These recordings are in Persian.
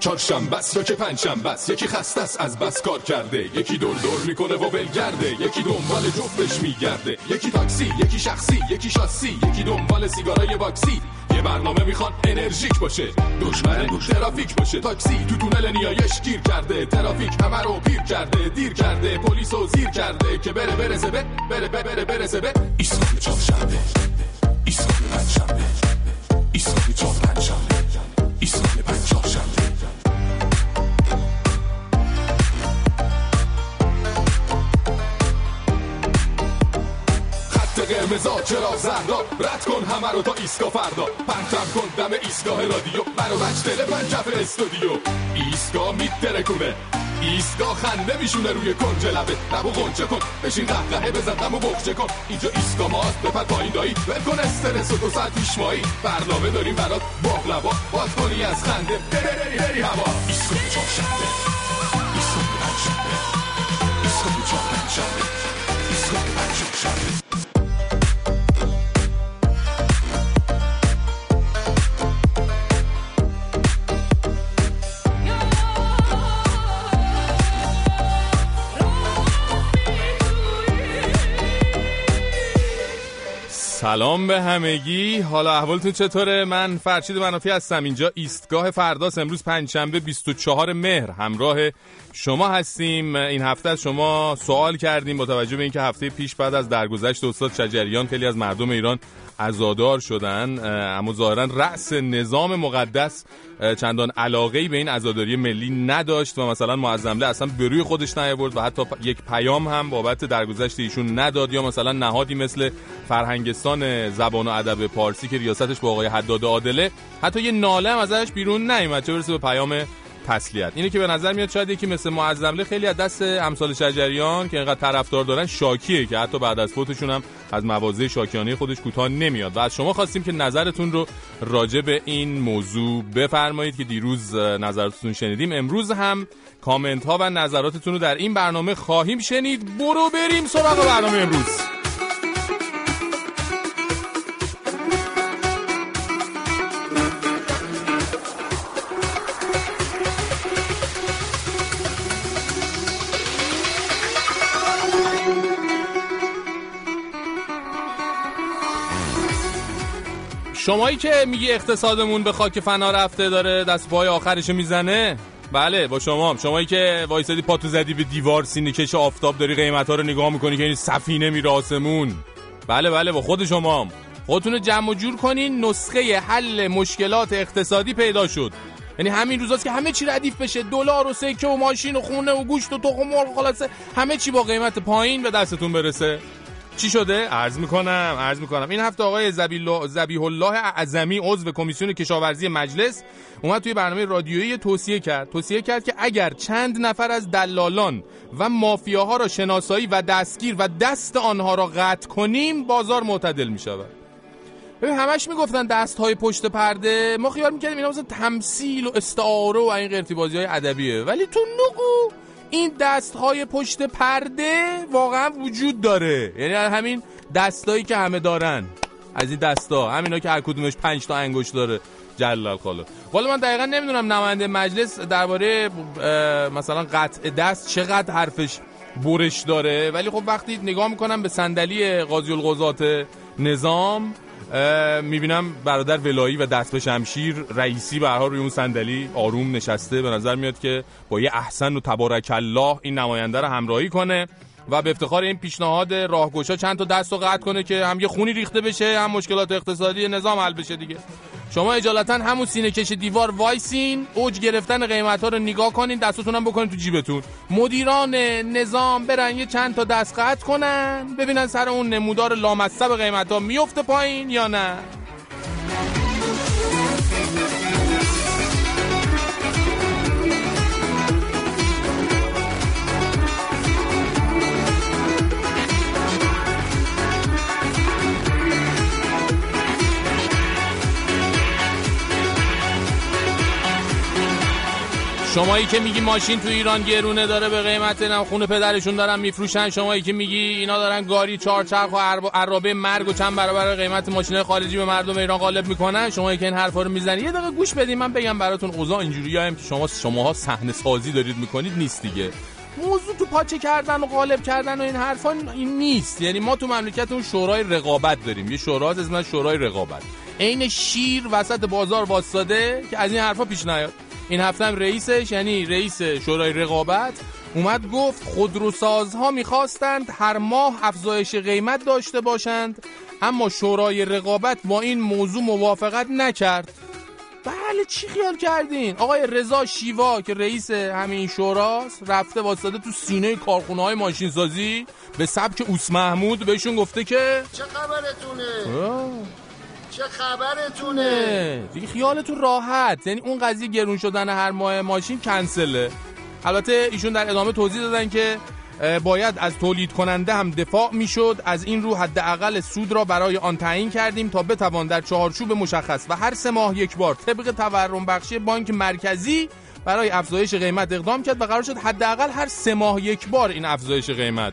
چهارشنبه است یا که پنجشنبه است یکی خسته است از بس کار کرده. یکی دور دور می‌کنه و ولگرده یکی دنبال جفتش میگرده. یکی تاکسی یکی شخصی یکی شاسی یکی دنبال سیگارای باکسی. یه برنامه می‌خوان انرژیک باشه. دشمن ترافیک باشه. تاکسی تو تونل نیایش گیر کرده. ترافیک همه رو پیر کرده دیر کرده. پلیس و زیر کرده که بره برسه به بره بره بره برسه. به ایستگاه چهارشنبه. ایستگاه پنجشنبه. چرا زردا رد کن همه رو تا ایسکا فردا. پرتم کن دم ایستگاه رادیو. منو بچ دل پنجف استودیو. ایستگاه میترکونه ایستگاه خنده میشونه روی کنج لبه. لبو غنچه کن. بشین قهقهه بزن دمو بخچه کن. اینجا ایستگاه ماست. بپر پایین دایی. ول استرس و دو ساعت پیش مایی. برنامه داریم برات. باقلبا باز کنی از خنده. بری بری بری هوا. ایستگاه چهارشنبه ایستگاه پنجشنبه ایستگاه چهارشنبه ایستگاه پنجشنبه سلام به همگی. حالا احوالتون چطوره؟ من فرشید منافی هستم. اینجا ایستگاه فرداست امروز پنجشنبه 24 مهر همراه شما هستیم. این هفته از شما سوال کردیم با توجه به اینکه هفته پیش بعد از درگذشت استاد شجریان خیلی از مردم ایران عزادار شدن اما ظاهرا رأس نظام مقدس چندان علاقه به این عزاداری ملی نداشت و مثلا معظمله اصلا به روی خودش نیاورد و حتی یک پیام هم بابت درگذشت ایشون نداد یا مثلا نهادی مثل فرهنگستان زبان و ادب پارسی که ریاستش با آقای حداد عادله حتی یه ناله هم ازش بیرون نیومد. چه برسه به پیام تسلیت. اینه که به نظر میاد شاید یکی مثل معظمله خیلی از دست امثال شجریان که اینقدر طرفدار دارن شاکیه که حتی بعد از فوتشون هم از مواضع شاکیانه خودش کوتاه نمیاد. و از شما خواستیم که نظرتون رو راجع به این موضوع بفرمایید که دیروز نظراتتون شنیدیم. امروز هم کامنت ها و نظراتتون رو در این برنامه خواهیم شنید. برو بریم سراغ برنامه امروز. شمایی که میگی اقتصادمون به خاک فنا رفته داره دست پای آخرش می‌زنه؟ بله با شما شمایی که وایسادی پاتو زدی به دیوار سینه کش آفتاب داری قیمت ها رو نگاه می‌کنی که این سفینه میره بله بله با خود شما خودتون رو جمع و جور کنین نسخه حل مشکلات اقتصادی پیدا شد. یعنی همین روزاست که همه چی ردیف بشه. دلار و سکه و ماشین و خونه و گوشت و تخم مرغ خلاصه همه چی با قیمت پایین به دستتون برسه. چی شده؟ عرض می‌کنم عرض می‌کنم. این هفته آقای زبیح الله اعظمی عضو کمیسیون کشاورزی مجلس اومد توی برنامه رادیویی توصیه کرد. توصیه کرد که اگر چند نفر از دلالان و مافیاها را شناسایی و دستگیر و دست آنها را قطع کنیم بازار معتدل می‌شود. ببین همش می‌گفتن دست های پشت پرده. ما خیال می‌کردیم اینا مثلا تمثیل و استعاره و این قرتی بازی های ادبیه. ولی تو نگو. این دست های پشت پرده واقعا وجود داره. یعنی همین دستایی که همه دارن. از این دستا. همینا که هر کدومش 5 تا انگشت داره. جلال خاله والا من دقیقا نمی‌دونم نماینده مجلس درباره مثلا قطع دست چقدر حرفش برش داره. ولی خب وقتی نگاه می‌کنم به صندلی قاضی القضات نظام می‌بینم برادر ولایی و دست به شمشیر رئیسی به روی اون صندلی آروم نشسته. به نظر میاد که با یه احسن و تبارک الله این نماینده رو همراهی کنه. و به افتخار این پیشنهاد راهگشا چند تا دست رو قطع کنه که هم یه خونی ریخته بشه هم مشکلات اقتصادی نظام حل بشه دیگه. شما اجالتا همون سینه کش دیوار وایسین اوج گرفتن قیمت ها رو نگاه کنین دستتون هم بکنین تو جیبتون. مدیران نظام برن یه چند تا دست قطع کنن ببینن سر اون نمودار لامصب قیمت ها میفته پایین یا نه. شمایی که میگی ماشین تو ایران گرونه داره به قیمت نم خونه پدرشون دارن میفروشن. شمایی که میگی اینا دارن گاری چهارچرخ و عرابه مرگ و چند برابر قیمت ماشین خارجی به مردم ایران غالب می‌کنن. شمایی که این حرفا رو می‌زنی یه دقیقه گوش بدین. من بگم براتون اوضاع اینجوری هم که شما شماها صحنه سازی دارید می‌کنید؟ نیست دیگه. موضوع تو پاچه کردن و غالب کردن و این حرفا این نیست. یعنی ما تو مملکت اون شورای رقابت داریم. یه شورا از شورای رقابت. عین شیر وسط بازار واسطاده که از این حرفا پیش نیاد. این هفته هم رئیسش یعنی رئیس شورای رقابت اومد گفت خودروسازها می‌خواستند هر ماه افزایش قیمت داشته باشند اما شورای رقابت با این موضوع موافقت نکرد. بله چی خیال کردین؟ آقای رضا شیوا که رئیس همین شوراست رفته واسطه تو سینه کارخونه های ماشین سازی به سبک اوس محمود بهشون گفته که چه خبرتونه؟ چه خبرتونه؟ دیگه خیالتون راحت. یعنی اون قضیه گرون شدن هر ماه ماشین کنسله. البته ایشون در ادامه توضیح دادن که باید از تولید کننده هم دفاع می‌شد. از این رو حداقل سود را برای آن تعیین کردیم تا بتوان در چهارچوب مشخص و هر سه ماه یک بار طبق تورم بخشی بانک مرکزی برای افزایش قیمت اقدام کرد و قرار شد حداقل هر سه ماه یک بار این افزایش قیمت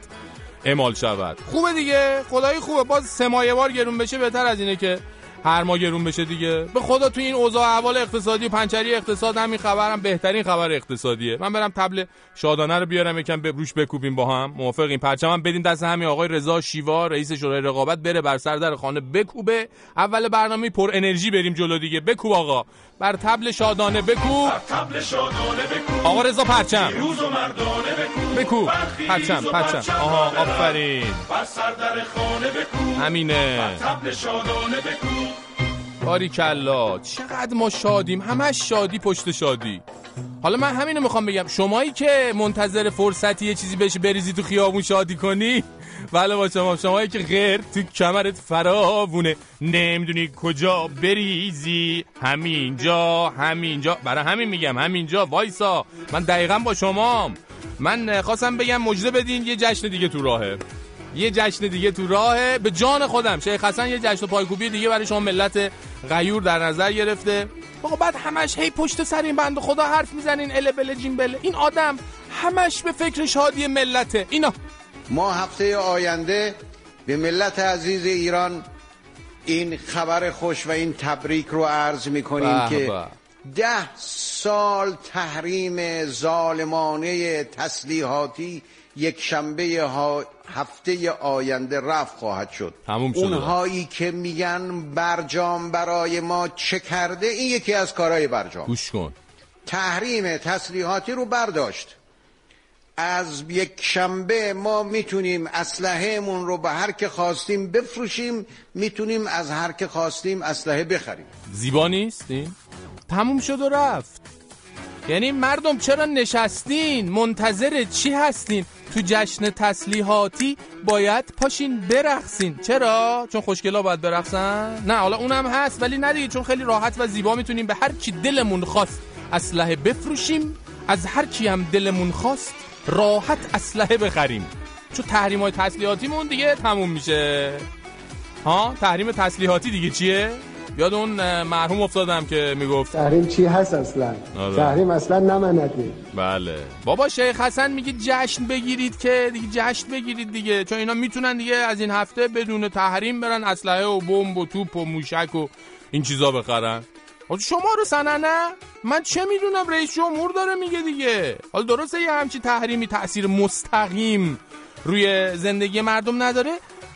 اعمال شود. خوبه دیگه؟ خدایی خوبه. باز سه ماه بار گرون بشه بهتر از اینه که هر ما گرون بشه دیگه. به خدا تو این اوضاع احوال اقتصادی پنچری اقتصاد همین خبرم بهترین خبر اقتصادیه. من برم تبل شادانه رو بیارم یکم به روش بکوبیم با هم. موافقیم. پرچم بدیم دست همین آقای رضا شیوا رئیس شورای رقابت بره بر سر خانه بکوبه. اول برنامه پر انرژی بریم جلو دیگه. بکوب آقا. بر تبل شادانه بکوب تبل شادانه بکوب آقا رضا پرچم. روز و مردانه بکوب بکوب پرچم پرچم. آها آفرین. بر سر در خانه بکوب همینه تبل شادانه بکوب باری کلا چقدر ما شادیم. همش شادی پشت شادی. حالا من همینو می‌خوام بگم. شمایی که منتظر فرصتی یه چیزی بشه بریزی تو خیابون شادی کنی؟ بله با شما. شمایی که غیر تو کمرت فراوونه. نمی‌دونی کجا بریزی. همینجا همینجا. برای همین میگم همینجا وایسا. من دقیقا با شمام. من خواستم بگم مجده بدین یه جشن دیگه تو راهه. یه جشن دیگه تو راهه. به جان خودم. شیخ حسن یه جشن پایکوبی دیگه برای شما ملت غیور در نظر گرفته. آقا بعد همش هی پشت سر این بند خدا حرف می‌زنین. ال بله جیم بله. این آدم همش به فکر شادی ملته. اینا. ما هفته آینده به ملت عزیز ایران این خبر خوش و این تبریک رو عرض می‌کنیم که ده سال تحریم ظالمانه تسلیحاتی یک شنبه ها هفته آینده رفت خواهد شد. اونهایی که میگن برجام برای ما چه کرده این یکی از کارهای برجام. گوش کن. تحریم تسلیحاتی رو برداشت. از یک شنبه ما می‌تونیم اسلحهمون رو به هر که خواستیم بفروشیم می‌تونیم از هر که خواستیم اسلحه بخریم. زیبا نیست این؟ تموم شد و رفت. یعنی مردم چرا نشستین؟ منتظر چی هستین؟ تو جشن تسلیحاتی باید پاشین برقصین. چرا؟ چون خوشگلا باید برقصن؟ نه حالا اونم هست ولی ندیگه چون خیلی راحت و زیبا می‌تونیم به هر چی دلمون خواست اسلحه بفروشیم از هر کی هم دلمون خواست راحت اسلحه بخریم. چون تحریم های تسلیحاتیمون دیگه تموم میشه. ها؟ تحریم تسلیحاتی دیگه چیه؟ یاد اون مرحوم افتادم که می‌گفت. تحریم چی هست اصلا؟ آره. تحریم اصلا نمنده بله. بابا شیخ حسن میگه جشن بگیرید که دیگه جشن بگیرید دیگه. چون اینا می‌تونن دیگه از این هفته بدون تحریم برن اسلحه و بمب و توپ و موشک و این چیزا بخرن. شما رو سننه من چه می‌دونم رئیس جمهور داره میگه دیگه. حالا درسته یه همچی تحریمی تاثیر مستقیم روی زندگی مردم نداره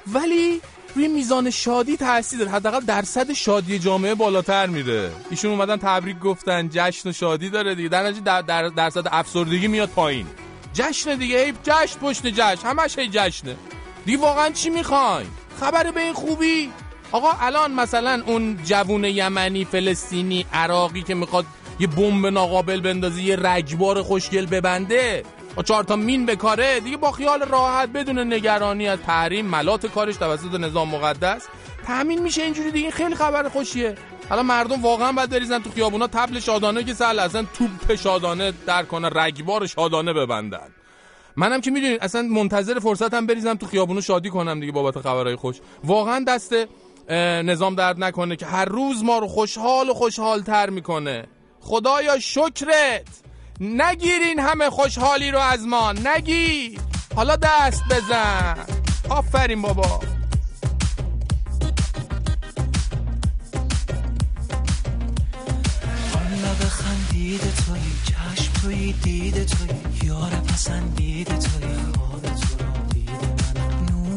ولی روی میزان شادی تاثیر داره. حداقل درصد شادی جامعه بالاتر میره. ایشون اومدن تبریک گفتن جشن و شادی داره دیگه. در در, در درصد افسردگی میاد پایین. جشن دیگه هی جشن پشت جشن. همش هی جشنه. دیگه واقعا چی می‌خواین؟ خبر به این خوبی؟ آقا الان مثلا اون جوون یمنی فلسطینی عراقی که می‌خواد یه بمب ناقابل بندازه یه رگبار خوشگل ببنده با چهار تا مین به کاره دیگه با خیال راحت بدون نگرانی از تحریم ملات کارش توسط نظام مقدس. تامین میشه اینجوری دیگه خیلی خبر خوشیه. حالا مردم واقعا باید بریزن تو خیابونا تبل شادانه که سال اصلا توپ شادانه در کنه رگبار شادانه ببندن. منم که می‌دونید اصلا منتظر فرصتم بریزم تو خیابونا شادی کنم دیگه بابت خبرهای خوش. واقعا دست نظام درد نکنه که هر روز ما رو خوشحال و خوشحال تر می‌کنه. خدایا شکرت. نگیرین همه خوشحالی رو از ما. نگیر. حالا دست بزن. آفرین بابا. دید توی چشم توی دید توی یار پسندید توی خواب تو. رو دید من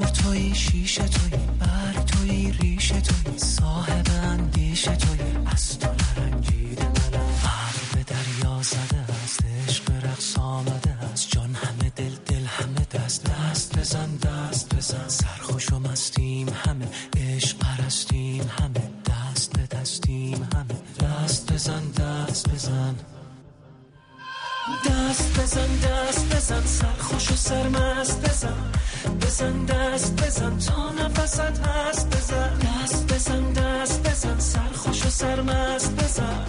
نور توی شیشه توی برگ توی ریشه توی صاحب اندیشه توی. از تو نرنجید من عقل به دریا زده است عشق رقص آمده است. جان همه دل دل همه دست. دست بزن دست بزن. سرخوش و مستیم همه. عشق پرستیم همه. دست به دستیم همه. دست بزن دست بزن. دست بزن دست بزن. سرخوش و سرمست بزن. بزن دست بزن تا نفست هست بزن دست بزن دست بزن سرخوش و سرمست بزن.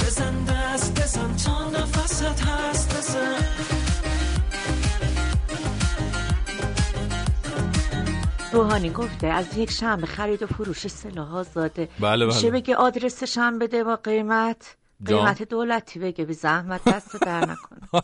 بزن دست بزن تا نفست هست بزن. روحانی گفته از یک شنبه خرید و فروش سلاح آزاده بله بله. میشه بگه آدرسش هم بده با قیمت؟ قیمت دولتی بگه بی زحمت دست در نکنه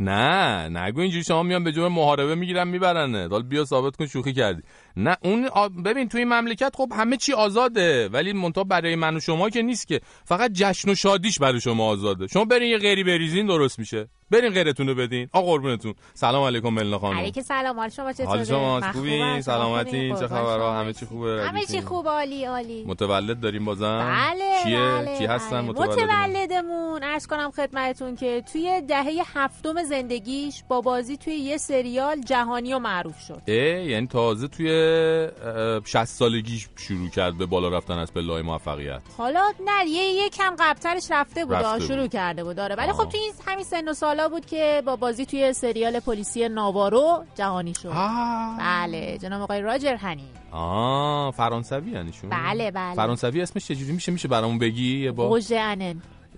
نه نگو اینجوری شما میان به جور محاربه می‌گیرن میبرنه. حالا بیا ثابت کن شوخی کردی. نه اون ببین توی مملکت خب همه چی آزاده ولی منتها برای من و شما که نیست که. فقط جشن و شادیش برای شما آزاده. شما برین یه غیری بریزین درست میشه. برین غیرتون رو بدین. آقا قربونتون. سلام علیکم ملنا خانم. علیکم سلام. حال شما چطوره؟ حال شما خوبی سلامتی؟ چه خبرها؟ همه چی خوبه؟ همه چی خوب عالی عالی. متولد داریم بازم؟ بله کیه؟ بله کی هستن بله. متولدمون. عرض کنم خدمتتون که توی دهه هفتم زندگیش با بازی توی یه سریال جهانی و معروف شد. اه یعنی تازه توی 60 سالگیش شروع کرد به بالا رفتن از پله موفقیت. حالا نه یه یکم قبلترش رفته بود رفته شروع بود. کرده بود داره ولی. خب توی این همین سن و سالا بود که با بازی توی سریال پلیسی ناوارو جهانی شد. آه. بله جناب آقای راجر هنی. آه فرانسوی یعنی شون بله بله. فرانسوی اسمش چجوری؟ میشه میشه برامون بگی یه با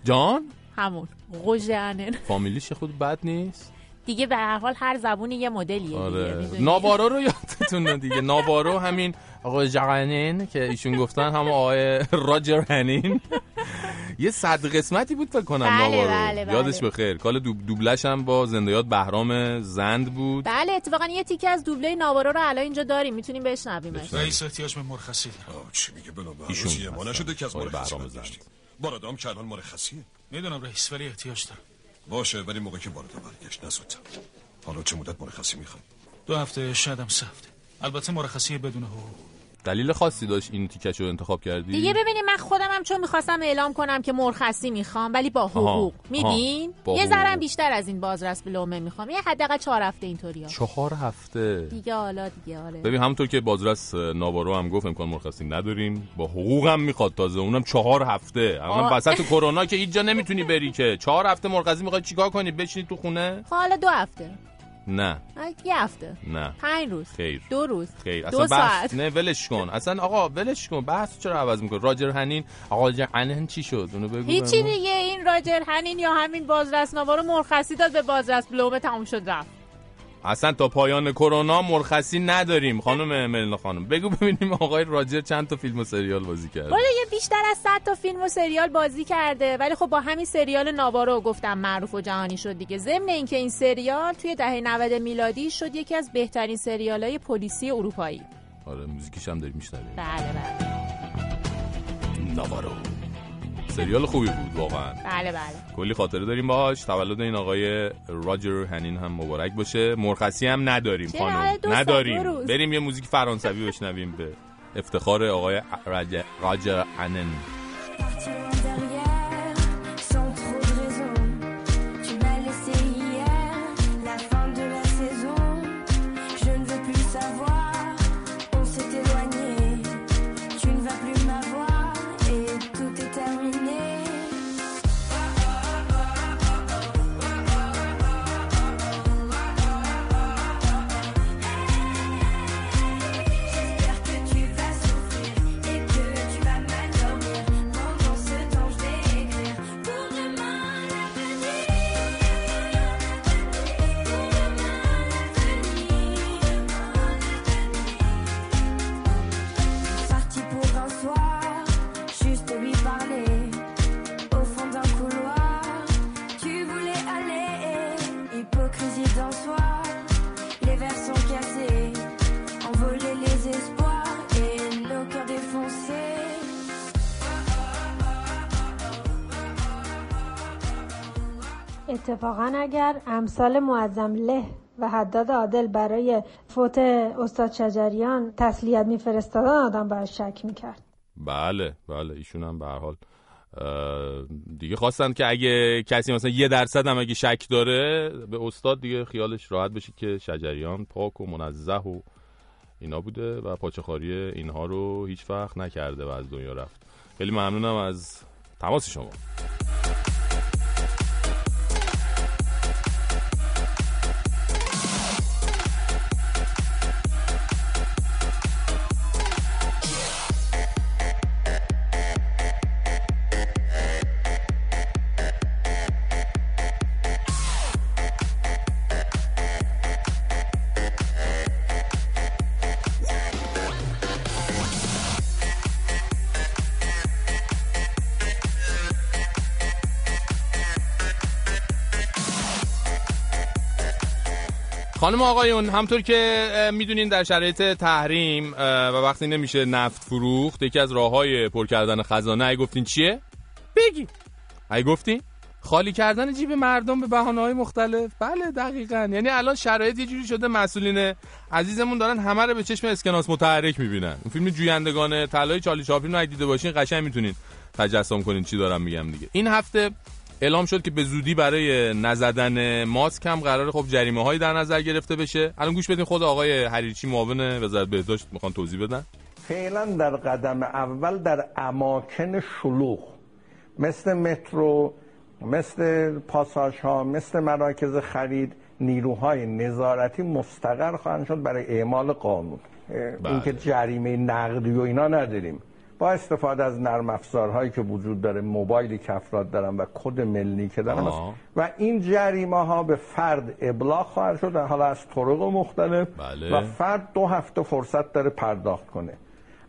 جان؟ همون قوژه انن فامیلیش خود بد نیست؟ دیگه به هر حال هر زبونی یه مدلیه دیگه آره؟ ناوارو رو یادتونه دیگه. ناوارو همین آقای جغنین که ایشون گفتن هم آقای راجر هنین. یه صد قسمتی بود فکر کنم بله، ناوارو بله، بله. یادش بخیر کال دوب دوبلش هم با زندیات بهرام زند بود. بله اتفاقا یه تیکه از دوبله ناوارو رو الان اینجا داریم. می‌تونیم بشنویمش. رئیس احتیاج به مرخصی. چی میگه؟ بلا ایشون ایشون هستن. نشده که از مرخصی بهرام برگشتیم. بارادام که الان مرخصیه. می‌دونم رئیس ولی احتیاج داره باشه ولی موقع که بارادام برگشت نزودتر حالا چه مدت مرخصی می‌خوای؟ دو هفته شاید هم سه البته مرخصی بدون حقوق. دلیل خاصی داشت این تیکش رو انتخاب کردی؟ دیگه ببینید من خودم هم چون می‌خواستم اعلام کنم که مرخصی می‌خوام ولی با حقوق. میدین یه. ذرم بیشتر از این بازرس به لومه می‌خوام. یه حداقل چهار هفته اینطوری چهار هفته؟ دیگه حالا دیگه آره ببین همونطور که بازرس ناوارو هم گفت امکان مرخصی نداریم. با حقوق هم می‌خواد تازه. اونم چهار هفته. آه. وسط کرونا که هیچ جا نمی‌تونی بری که. چهار هفته مرخصی می‌خوای چیکار کنی؟ بشینی تو خونه؟ خب حالا دو هفته. نه. یه هفته. نه. پنج روز. خیر. دو روز. خیر. دو اصلا بحث ساعت. نه ولش کن. اصلا آقا ولش کن. بحث چرا عوض میکن راجر هنین آقا راجر هنین چی شد؟ اونو بگو هیچی. دیگه. این راجر هنین یا همین بازرس نوارو مرخصی داد به بازرس. بلومه تموم شد رفت. اصلا تا پایان کرونا مرخصی نداریم. خانم ملنا خانم بگو ببینیم آقای راجر چند تا فیلم و سریال بازی کرده. والا یه بیشتر از 100 تا فیلم و سریال بازی کرده. ولی خب با همین سریال ناوارو گفتم معروف و جهانی شد دیگه. ضمن اینکه این سریال توی دهه 90 میلادی شد یکی از بهترین سریالهای پلیسی اروپایی. آره موزیکیش هم داریم میشنویم. بله بله. ناوارو. سریال خوبی بود واقعا. بله بله. کلی خاطره داریم باهاش. تولد این آقای راجر هنین هم مبارک باشه. مرخصی هم نداریم؟ خانم. سال، نداریم. بریم یه موزیک فرانسوی بشنویم به افتخار آقای راجر, راجر هنین. اتفاقا اگر امثال معظم له و حداد عادل برای فوت استاد شجریان تسلیت میفرستادن آدم باید شک می‌کرد. بله بله ایشون هم به حال دیگه خواستن که اگه کسی مثلا یه درصد هم اگه شک داره به استاد دیگه خیالش راحت بشه که شجریان پاک و منزه و اینا بوده و پاچخاری اینها رو هیچ وقت نکرده و از دنیا رفت. خیلی ممنونم از تماس شما. خانم آقایون همطور که می‌دونین در شرایط تحریم و وقتی نمیشه نفت فروخت یکی از راه های پر کردن خزانه ای گفتین چیه؟ بگی. ای گفتین؟ خالی کردن جیب مردم به بحانه های مختلف؟ بله دقیقا. یعنی الان شرایط یه جوری شده مسئولین عزیزمون دارن همه رو به چشم اسکناس متحرک می‌بینن. اون فیلم جویندگان طلای چالی چاپلین رو دیده باشین قشنگ می‌تونین تجسم کنین چی دارم میگم دیگه. این هفته اعلام شد که به زودی برای نزدن ماسک هم قرار خب جریمه هایی در نظر گرفته بشه. الان گوش بدین خود آقای حریچی معاون وزارت بهداشت می‌خوان توضیح بدن. فعلا در قدم اول در اماکن شلوغ مثل مترو مثل پاساژ ها مثل مراکز خرید نیروهای نظارتی مستقر خواهند شد برای اعمال قانون. بله. اینکه جریمه نقدی و اینا نداریم. با استفاده از نرم افزارهایی که وجود داره موبایلی که افراد دارن و کد ملی که دارن و این جریمه ها به فرد ابلاغ خواهد شد حالا از طرق مختلف. بله. و فرد دو هفته فرصت داره پرداخت کنه.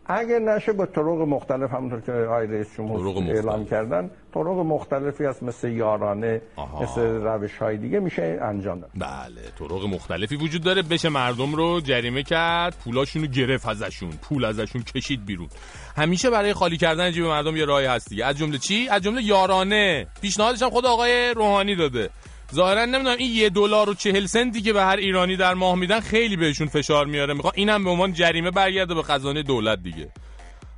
اگر نشه به طرق مختلف همونطور که آقای رئیس جمهور اعلام کردن طرق مختلفی هست مثل یارانه آها. مثل روش های دیگه میشه انجام داد. بله طرق مختلفی وجود داره. بشه مردم رو جریمه کرد پولاشون رو گرفت ازشون. پول ازشون کشید بیرون. همیشه برای خالی کردن جیب مردم یه راهی هست دیگه. از جمله چی؟ از جمله یارانه. پیشنهادش هم خود آقای روحانی داده. ظاهرا نمی‌دونم این یه دلار و چهل سنتی که به هر ایرانی در ماه میدن خیلی بهشون فشار میاره. می‌خوان اینم به عنوان جریمه برگرده به خزانه دولت دیگه.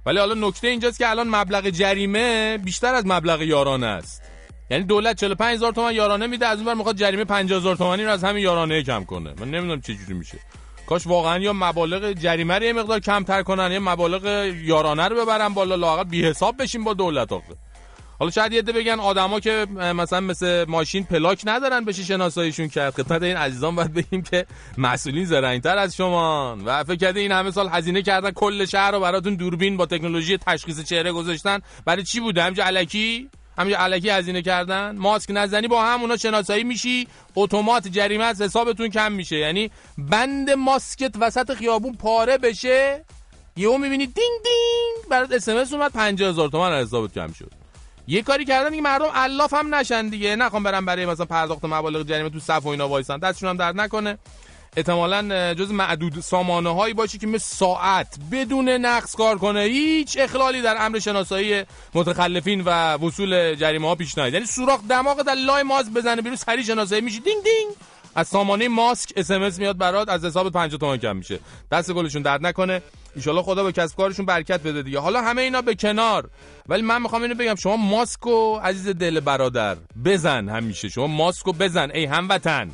ولی حالا نکته اینجاست که الان مبلغ جریمه بیشتر از مبلغ یارانه است. یعنی دولت 45 هزار تومان یارانه میده از اون می‌خواد جریمه 50 هزار تومانی رو از همین یارانه کم کنه. من نمی‌دونم چه جوری میشه. کاش واقعا یا مبالغ جریمه رو یه مقدار کمتر کنن یا مبالغ یارانه رو ببرن بالا لااقل بی حساب بشیم با دولت آخه. حالا شاید یه بگن آدما که مثلا مثل ماشین پلاک ندارن بشه شناساییشون کرد. خدمت این عزیزان باید بگیم که مسئولین زرنگتر از شما و فکر کرده این همه سال هزینه کردن کل شهر رو براتون دوربین با تکنولوژی تشخیص چهره گذاشتن. برای چی بوده؟ همینجا علکی؟ همینجا علکی هزینه کردن. ماسک نزنی با همونا شناسایی میشی. اتومات جریمه از حسابتون کم میشه. یعنی بند ماسکت وسط خیابون پاره بشه. یهو می‌بینی دینگ دینگ. برات اس ام اس اومد 50000 تومان از حسابت کم شد. یه کاری کردن که مردم علاف هم نشن دیگه. نخوان برن برای مثلا پرداخت مبالغ جریمه تو صف و اینا وایسن. دستشون هم درد نکنه. احتمالا جزو معدود سامانه هایی باشه که مثل ساعت بدون نقص کار کنه. هیچ اخلالی در امر شناسایی متخلفین و وصول جریمه ها پیش نیاد. یعنی سوراخ دماغ از لای ماسک بزنه بیرون سریع شناسایی میشه دینگ دینگ. از سامانه ماسک اس میاد برات از حساب 50 تومان کم میشه. دست گلشون درد نکنه. ان خدا به کسب کارشون برکت بده دیگه. حالا همه اینا به کنار. ولی من می‌خوام اینو بگم شما ماسکو عزیز دل برادر بزن همیشه. شما ماسکو بزن ای هموطن.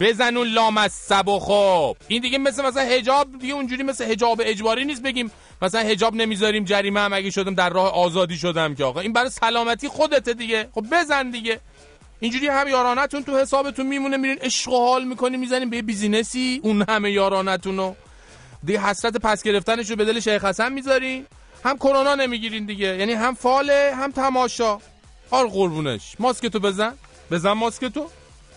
بزن اون لامصب و خب این دیگه مثل مثلا حجاب دیگه اونجوری مثل حجاب اجباری نیست بگیم. مثلا حجاب نمی‌ذاریم جریمه هم اگه شدم در راه آزادی شدم که آقا. این برای سلامتی خودته دیگه. خب بزن دیگه. اینجوری هم یارانتون تو حسابتون میمونه میرین عشق و حال می‌کنین می‌زنین به بیزینسی. اون همه یارانتون رو دیگه حسرت پس گرفتنش رو به دل شیخ حسن می‌ذارین. هم کرونا نمی‌گیرین دیگه. یعنی هم فاله هم تماشا. حال قربونش. ماسکتو بزن. بزن ماسکتو.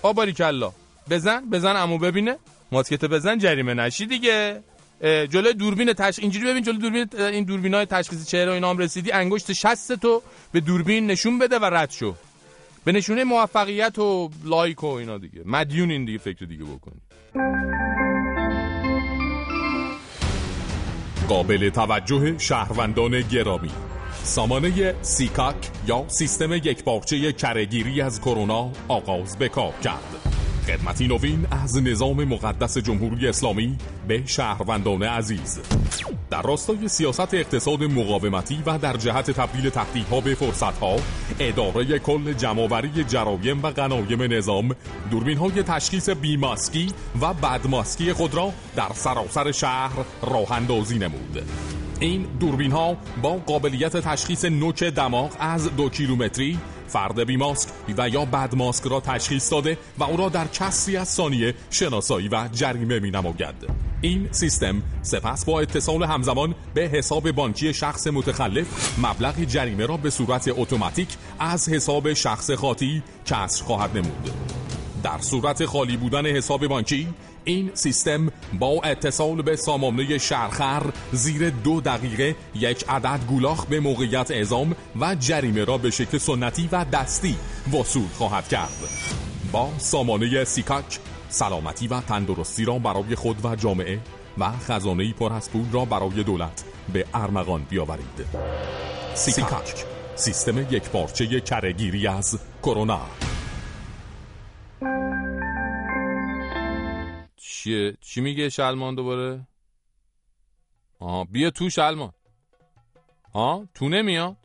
آباری کلا بزن بزن امو ببینه. ماسکتو بزن جریمه نشی دیگه. جلوی دوربین تش اینجوری ببین جلوی دوربین این دوربینای تشخیص چهره و اینا هم رسیدی انگشت شست تو به دوربین نشون بده و رد شو. به نشونه موفقیت و لایک و اینا دیگه. مدیون این دیگه فکر دیگه بکنی. قابل توجه شهروندان گرامی. سامانه سیکاک یا سیستم یکپارچه کرهگیری از کرونا آغاز به کار کرد. خدمتی نوین از نظام مقدس جمهوری اسلامی به شهروندان عزیز. در راستای سیاست اقتصاد مقاومتی و در جهت تبدیل تهدیدها به فرصتها اداره کل جمعآوری جرایم و غنایم نظام دوربین های تشخیص بیماسکی و بدماسکی خود را در سراسر شهر راه اندازی نمود. این دوربین ها با قابلیت تشخیص نوک دماغ از دو کیلومتری فرد بیماسک و یا بد ماسک را تشخیص داده و او را در کسری از ثانیه شناسایی و جریمه می نماید. این سیستم سپس با اتصال همزمان به حساب بانکی شخص متخلف مبلغ جریمه را به صورت اتوماتیک از حساب شخص خاطی کسر خواهد نمود در صورت خالی بودن حساب بانکی این سیستم با اتصال به سامانه شرخر زیر دو دقیقه یک عدد گولاخ به موقعیت اعزام و جریمه را به شکل سنتی و دستی وصول خواهد کرد. با سامانه سیکاک سلامتی و تندرستی را برای خود و جامعه و خزانه پر از پول را برای دولت به ارمغان بیاورید. سیکاک سیستم یک پارچه کرهگیری از کرونا. چیه؟ چی میگه شلمان دوباره؟ آها بیا تو شلمان. ها تو نمیاد؟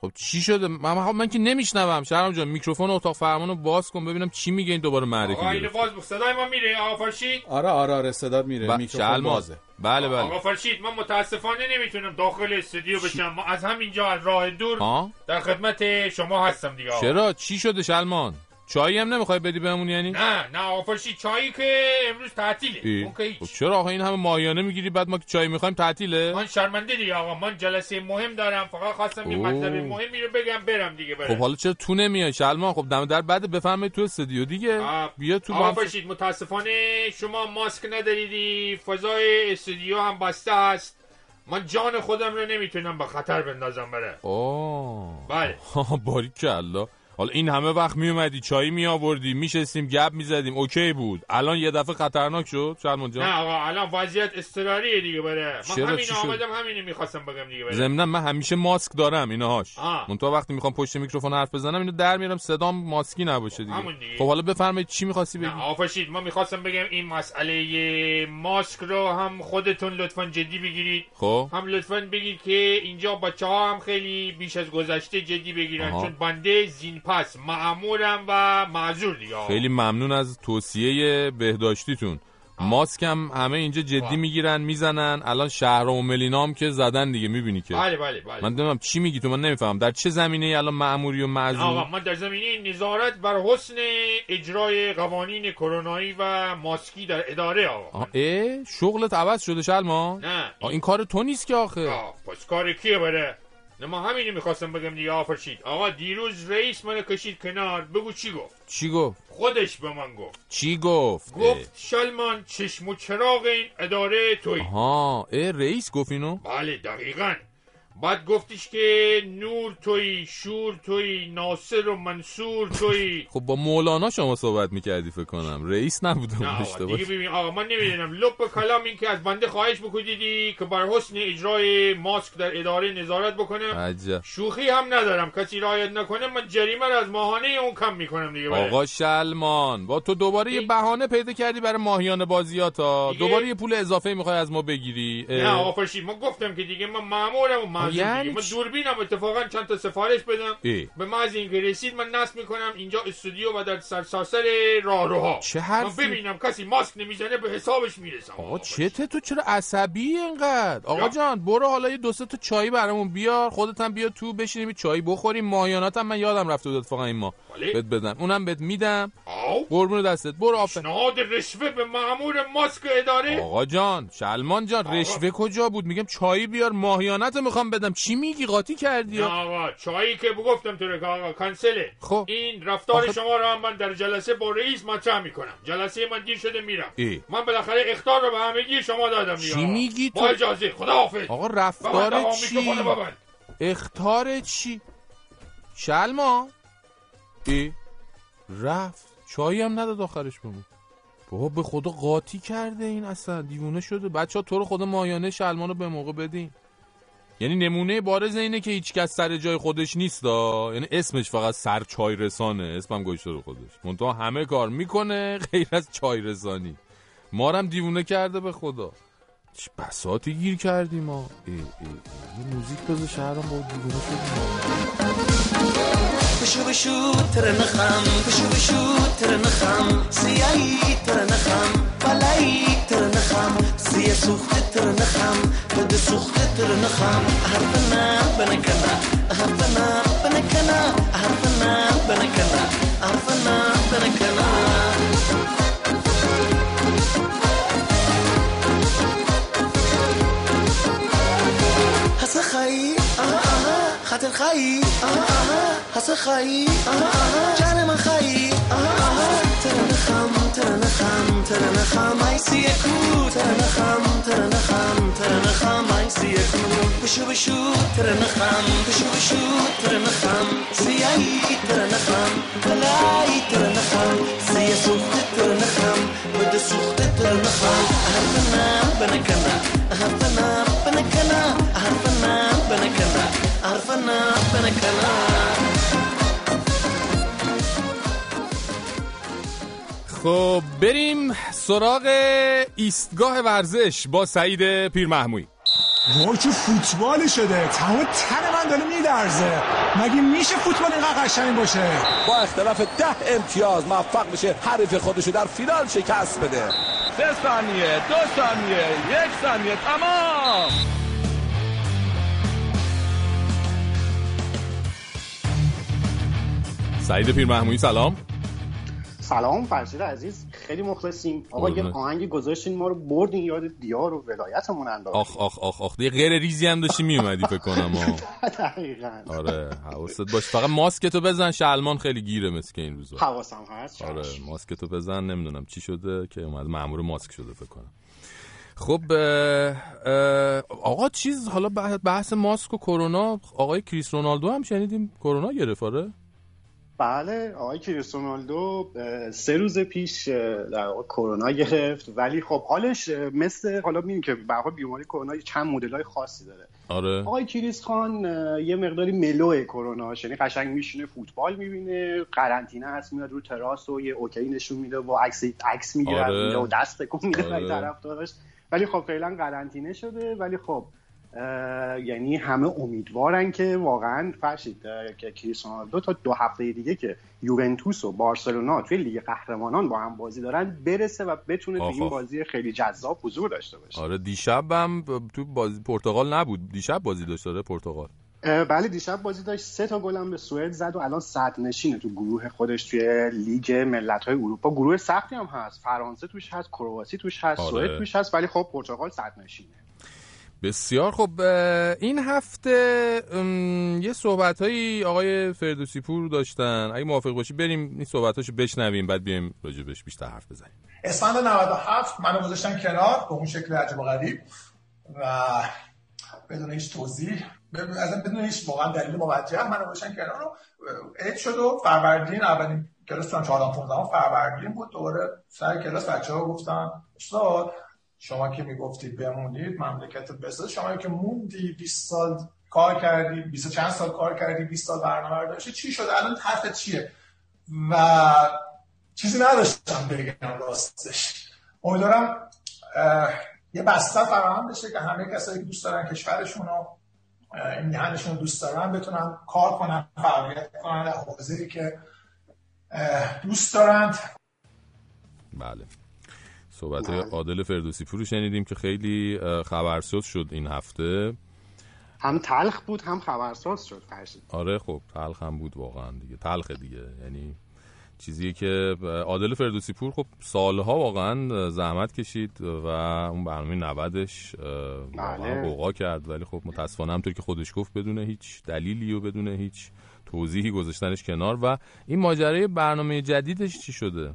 خب چی شده؟ من, من که نمیشنوم. شرم جان میکروفون اتاق فرمانو باز کن ببینم چی میگه این دوباره معرکه آقا اینو باز صدای ما میره؟ آقا فرشید؟ آره آره آره صدا میره. ب... میکروفون بازه. بله بله. آقا فرشید من متاسفانه نمی‌تونم داخل استودیو بشم. ما از همینجا از راه دور ها؟ در خدمت شما هستم دیگه چرا؟ چی شده شلمان؟ چایی هم نمی‌خوای بدی بهمون یعنی؟ نه نه آفرشی چایی که امروز تعطیله. اون که خب چرا آقا این همه ماهیانه می‌گیری بعد ما که چای می‌خوایم تعطیله؟ من شرمنده دیگه آقا من جلسه مهم دارم فقط خواستم یه مطلب مهمی رو بگم برم دیگه برم. خب حالا چرا تو نمیای؟ شلمان خب دم در بعد بفهمید تو استودیو دیگه. بیا تو آقا فرشید متاسفانه شما ماسک نداریدی فضای استودیو هم بسته هست من جان خودم رو نمی‌تونم به خطر بندازم بره. اوه بله. باریکلا. حالا این همه وقت می اومدی چایی می آوردی میشستیم گپ می‌زدیم اوکی بود. الان یه دفعه خطرناک شد شرمان جان. نه آقا الان وضعیت اضطراریه دیگه بره. من همین آمدم همینو می‌خواستم بگم دیگه بره. ضمن من همیشه ماسک دارم اینهاش من تو وقتی می‌خوام پشت میکروفون حرف بزنم اینو در میارم صدام ماسکی نباشه دیگه, دیگه. خب حالا بفرمایید چی می‌خواستی بگی؟ آفشید ما می‌خواستم بگم این مسئله ماسک رو هم خودتون لطفا جدی بگیرید. خب. هم لطفا بگید که اینجا بچه ها هم خیلی بیش از گذشته جدی بگیرن. آها. چون بنده زین پس معمورم و معذور دیگه خیلی ممنون از توصیه بهداشتیتون. ماسک هم همه اینجا جدی می‌گیرن می‌زنن. الان شهر و ملینام که زدن دیگه می‌بینی که. بله بله بله. من نمی‌دونم چی میگی تو من نمی‌فهمم. در چه زمینه الان معموری و معذور آقا من در زمینه نظارت بر حسن اجرای قوانین کرونایی و ماسکی در اداره آقا آه اه شغلت عوض شده شلما؟ نه. این, این کار تو نیست که آخه. آه پس کار کیه بره؟ ما همینو می‌خواستم بگم دیگه آفرشید آقا دیروز رئیس منو کشید کنار. بگو چی گفت؟ چی گفت؟ خودش به من گفت. چی گفت گفت شلمان چشم و چراغ این اداره توی ها اه رئیس گفت اینو؟ بله دقیقا. بعد گفتش که نور توی شور توی ناصر و منصور توی. خب با مولانا شما صحبت می‌کردی فکر کنم. رئیس نبودم نه آقا دیگه ببین آقا من نمی‌دونم. لپ کلام این که از بنده خواهش بکنیدی که بر حسن اجرای ماسک در اداره نظارت بکنم عجب. شوخی هم ندارم. کسی رعایت نکنه من جریمه رو از ماهانه اون کم می‌کنم دیگه بره. آقا شلمان با تو دوباره یه بهانه پیدا کردی برای ماهیانه بازیات ها دوباره یه پول اضافه می‌خوای از ما بگیری. نه آقا فرشید ما گفتم که دیگه من مامورم و یعنی من دوربینم اتفاقا چند تا سفارش بدم. ای. به محض اینکه رسید من نصب می‌کنم اینجا استودیو و در سرساسر راهروها. چه حرفی؟ من ببینم کسی ماسک نمی‌زنه به حسابش می‌رسم. آقا چته تو؟ چرا عصبی اینقدر؟ آقا جان برو حالا یه دو سه تا چای برامون بیار. خودت هم بیا تو بشینیم چای بخوریم. ماهیانات هم من یادم رفته بود اتفاقا این ما بهت بدم. اونم بهت میدم. قربون دستت. برو آفر پیشنهاد رشوه به مامور ماسک اداره. آقا جان شلمان جان رشوه کجا بود؟ میگم چای بیار ماهیانت می‌خوام بدم. چی میگی؟ قاطی کردی؟ نه آقا چایی که بگفتم تو آقا کنسله. خب. این رفتار آخه... شما رو هم من در جلسه با رئیس مطرح می‌کنم. جلسه من دیر شده میرم. ای. من بالاخره اختار رو به همگی شما دادم چی میگی تو؟ با اجازه. خداحافظ. آقا رفتار چی؟ اختار چی؟ شلما ای رفت. چایی هم نداد آخرش بمون. بابا به خدا قاطی کرده این اصلا. دیوونه شده. بچه ها تو رو خدا مایانه شلمان رو به موقع بدین. یعنی نمونه بارز اینه که هیچکس سر جای خودش نیست دا. یعنی اسمش فقط سر چای رسانه. اسمم گوشته رو خودش. منتها همه کار می‌کنه غیر از چای رسانی. ما هم دیوونه کرده به خدا. چه بساتی گیر کردیم ما ای ای ای. موزیک بذار شهرم با دیوونه شدیم. Bishu bishu ternacham, bishu bishu ternacham, siyai ternacham, balai ternacham, siya suchte ternacham, bede suchte ternacham, ahavana benekana, ahavana benekana, ahavana benekana, ahavana benekana. Hasachai. خاطر خاي. حس خاي. جان من خاي. ترنخم ترنخم ترنخم اي سيكو ترنخم ترنخم ترنخم اي سيكو بشو بشو. ترنخم بشو بشو. ترنخم سياي ترنخم بلاي ترنخم سيا سوخت. ترنخم بد سوخت. ترنخم اهربنا بنكنا. اهربنا بنكنا. اهربنا بنكنا. اهربنا خب بریم سراغ ایستگاه ورزش با سعید پیرمحموی. وای چه فوتبالی شده. تمام تن من داره میلرزه مگه میشه فوتبال اینقدر قشنگ باشه؟ با اختلاف ده امتیاز موفق بشه حریف خودشو در فینال شکست بده. سه ثانیه دو ثانیه یک ثانیه تمام! سعید پیرمحموی سلام. سلام فرشید عزیز. خیلی مخلصیم. آقا یه آهنگ گذاشتین ما رو بردین یاد دیار و ولایتمون انداختین آخ آخ آخ آخ. یه غیر ریزی هم داشتی میومدی فکر کنم دقیقاً. آره حواست باش. فقط ماسکتو بزن شلمان خیلی گیره مثل که این روزا. حواسم هست آره ماسکتو بزن نمی‌دونم چی شده که اومد. مامور ماسک شده فکر کنم. خب آقا چیز حالا بحث ماسک و کرونا. آقای کریس رونالدو هم شنیدیم کرونا گرفت آره؟ بله آقای کریستونالدو سه روز پیش در کرونا گرفت. ولی خب حالش مثل حالا می‌بینیم که به بیماری کرونا چند مدل های خاصی داره. آره. آقای کریس خان یه مقداری mellow کرونا یعنی قشنگ میشینه فوتبال می‌بینه قرنطینه هست میاد رو تراس و یه OK نشون میده و عکس عکس می‌گیره آره. و دست تکون میده آره. طرفدارش ولی خب فعلا قرنطینه شده. ولی خب یعنی همه امیدوارن که واقعا فرشید که کریستیانو تا دو هفته دیگه که یوونتوس و بارسلونا توی لیگ قهرمانان با هم بازی دارن برسه و بتونه تو این بازی خیلی جذاب حضور داشته باشه. آره دیشب هم تو بازی پرتغال نبود. دیشب بازی داشت داره پرتغال. بله دیشب بازی داشت. سه تا گل هم به سوئد زد و الان صد نشینه تو گروه خودش توی لیگ ملت‌های اروپا. گروه سختی هم هست. فرانسه توش هست کرواسی توش هست آره. سوئد توش هست ولی خب پرتغال صد نشینه. بسیار خب این هفته یه صحبت هایی آقای فردوسی پور داشتن. اگه موافق باشی بریم این صحبت هاشو بشنویم بعد بیایم راجبش بیشتر حرف بزنیم. اسفند 97 منو گذاشتن کنار به اون شکل عجب و غریب و بدون هیچ توضیح از بدون هیچ واقعا دلیل موجه منو گذاشتن کنار رو عید شد و فروردین اولین کلاس چون 14 15 فروردین بود. دوباره سر کلاس بچه‌ها گفتن استاد شما که می‌گفتید بمونید مملکت بساز شما که موندی 20 سال کار کردی 20 چند سال کار کردی 20 سال برنامه داشتی چی شد؟ الان حرفت چیه؟ و چیزی نداشتم بگم راستش. امیدوارم یه بستر فراهم بشه که همه کسایی که دوست دارن کشورشون رو میهنشون دوست دارن بتونن کار کنن فعالیت کنن در حوزه‌ای که دوست دارند. بله. صحبت عادل فردوسی پور شنیدیم که خیلی خبرساز شد این هفته. هم تلخ بود هم خبرساز شد فرشید آره خب تلخ هم بود واقعا دیگه. تلخ دیگه. یعنی چیزی که عادل فردوسی پور خب سالها واقعا زحمت کشید و اون برنامه 90 واقعا قوقا کرد. ولی خب متاسفانه همطور که خودش گفت بدون هیچ دلیلی و بدون هیچ توضیحی گذاشتنش کنار. و این ماجرای برنامه جدیدش چی شده؟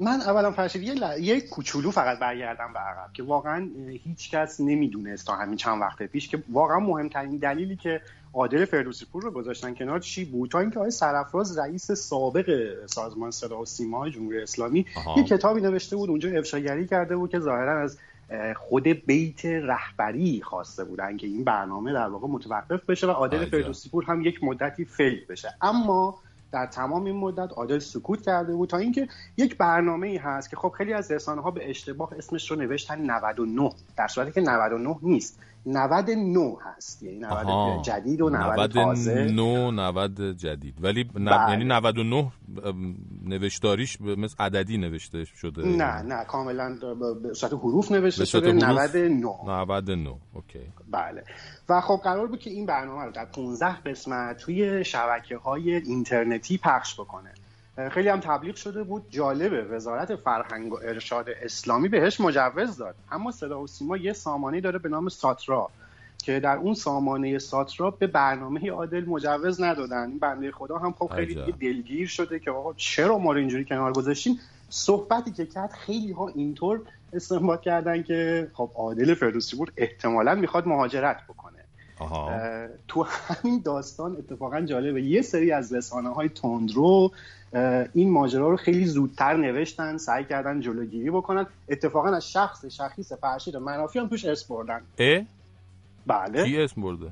من اولا فرشید یه, ل... یه کوچولو فقط برگردم به عقب که واقعا هیچ کس نمی‌دونست تا همین چند وقت پیش که واقعا مهمترین دلیلی که عادل فردوسی پور رو گذاشتن کنار چی بود؟ تا اینکه آقای سرفراز رئیس سابق سازمان صدا و سیما جمهوری اسلامی آها. یه کتابی نوشته بود اونجا افشاگری کرده بود که ظاهرا از خود بیت رهبری خواسته بودن که این برنامه در واقع متوقف بشه و عادل فردوسی پور هم یک مدتی فیل بشه. اما در تمام این مدت عادل سکوت کرده بود تا اینکه یک برنامه ای هست که خب خیلی از رسانه ها به اشتباه اسمش رو نوشتن 99 در صورتی که 99 نیست. 99 هست. یعنی 90 جدید و 90 تازه. 99 90 جدید. ولی ن... بله. یعنی 99 نوشتاریش مثل عددی نوشته شده. نه نه کاملا به صورت حروف نوشته شده. حروف؟ 99 99 اوکی. بله. و خب قرار بود که این برنامه رو در 15 قسمت توی شبکه های اینترنتی پخش بکنه. خیلی هم تبلیغ شده بود. جالبه وزارت فرهنگ و ارشاد اسلامی بهش مجوز داد. اما صدا و سیما یه سامانه داره به نام ساترا که در اون سامانه ساترا به برنامه عادل مجوز ندادن. این بنده خدا هم خب خیلی دلگیر شده که آقا چرا ما رو اینجوری کنار گذاشتین؟ صحبتی که کرد خیلی ها اینطور استنباط کردن که خب عادل فردوسی بود احتمالا می‌خواد مهاجرت بکنه. آها. تو همین داستان اتفاقا جالبه. یه سری از رسانه های تندرو این ماجرا رو خیلی زودتر نوشتن سعی کردن جلوگیری بکنن. اتفاقا از شخص شخیص فرشید منافی هم توش ارث بردن. اه؟ بله. کی اسم برده؟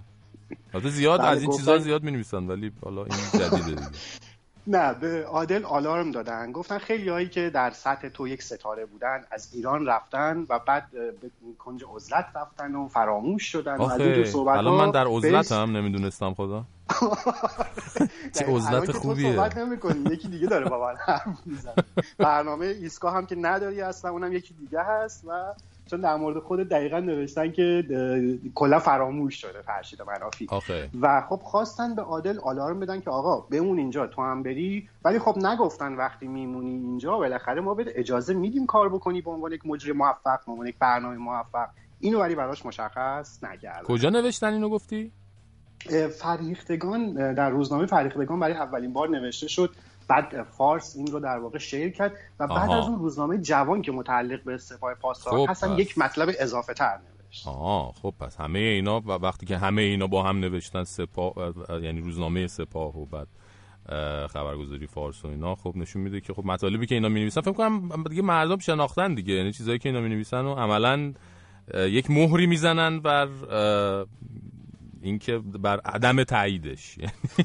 البته زیاد بله، از این گفتن- چیزا زیاد می نویسن ولی حالا این جدیده دیگه. نه به عادل آلارم دادن. گفتن خیلی هایی که در سطح تو یک ستاره بودن از ایران رفتن و بعد به کنج عزلت رفتن و فراموش شدن. آخه الان من در عزلت هم نمی‌دونستم خدا. چه عزلت خوبیه. صحبت نمی‌کنی یکی دیگه داره با من برنامه ایسکا هم که نداری اصلا اونم یکی دیگه هست و چون در مورد خود دقیقا نوشتن که کلا فراموش شده فرشید منافی. آخه. و خب خواستن به عادل آلارم بدن که آقا بمون اینجا تو هم بری. ولی خب نگفتن وقتی میمونی اینجا بالاخره ما بهت اجازه میدیم کار بکنی به عنوان یک مجری موفق به عنوان یک برنامه موفق. اینو ولی براش مشخص نکردن کجا نوشتن اینو گفتی؟ فریختگان در روزنامه فریختگان برای اولین بار نوشته شد. بعد فارس این رو در واقع شیر کرد و بعد آها. از اون روزنامه جوان که متعلق به سپاه پاسداران خب، هستن پس. یک مطلب اضافه تر نوشت آها خب پس همه اینا و وقتی که همه اینا با هم نوشتن سپاه یعنی روزنامه سپاه و بعد خبرگزاری فارس و اینا خب نشون میده که خب مطالبی که اینا می نویسن فکر کنم دیگه مردم شناختن دیگه یعنی چیزایی که اینا می نویسن و عملا یک مهری می‌زنن بر اینکه بر عدم تاییدش.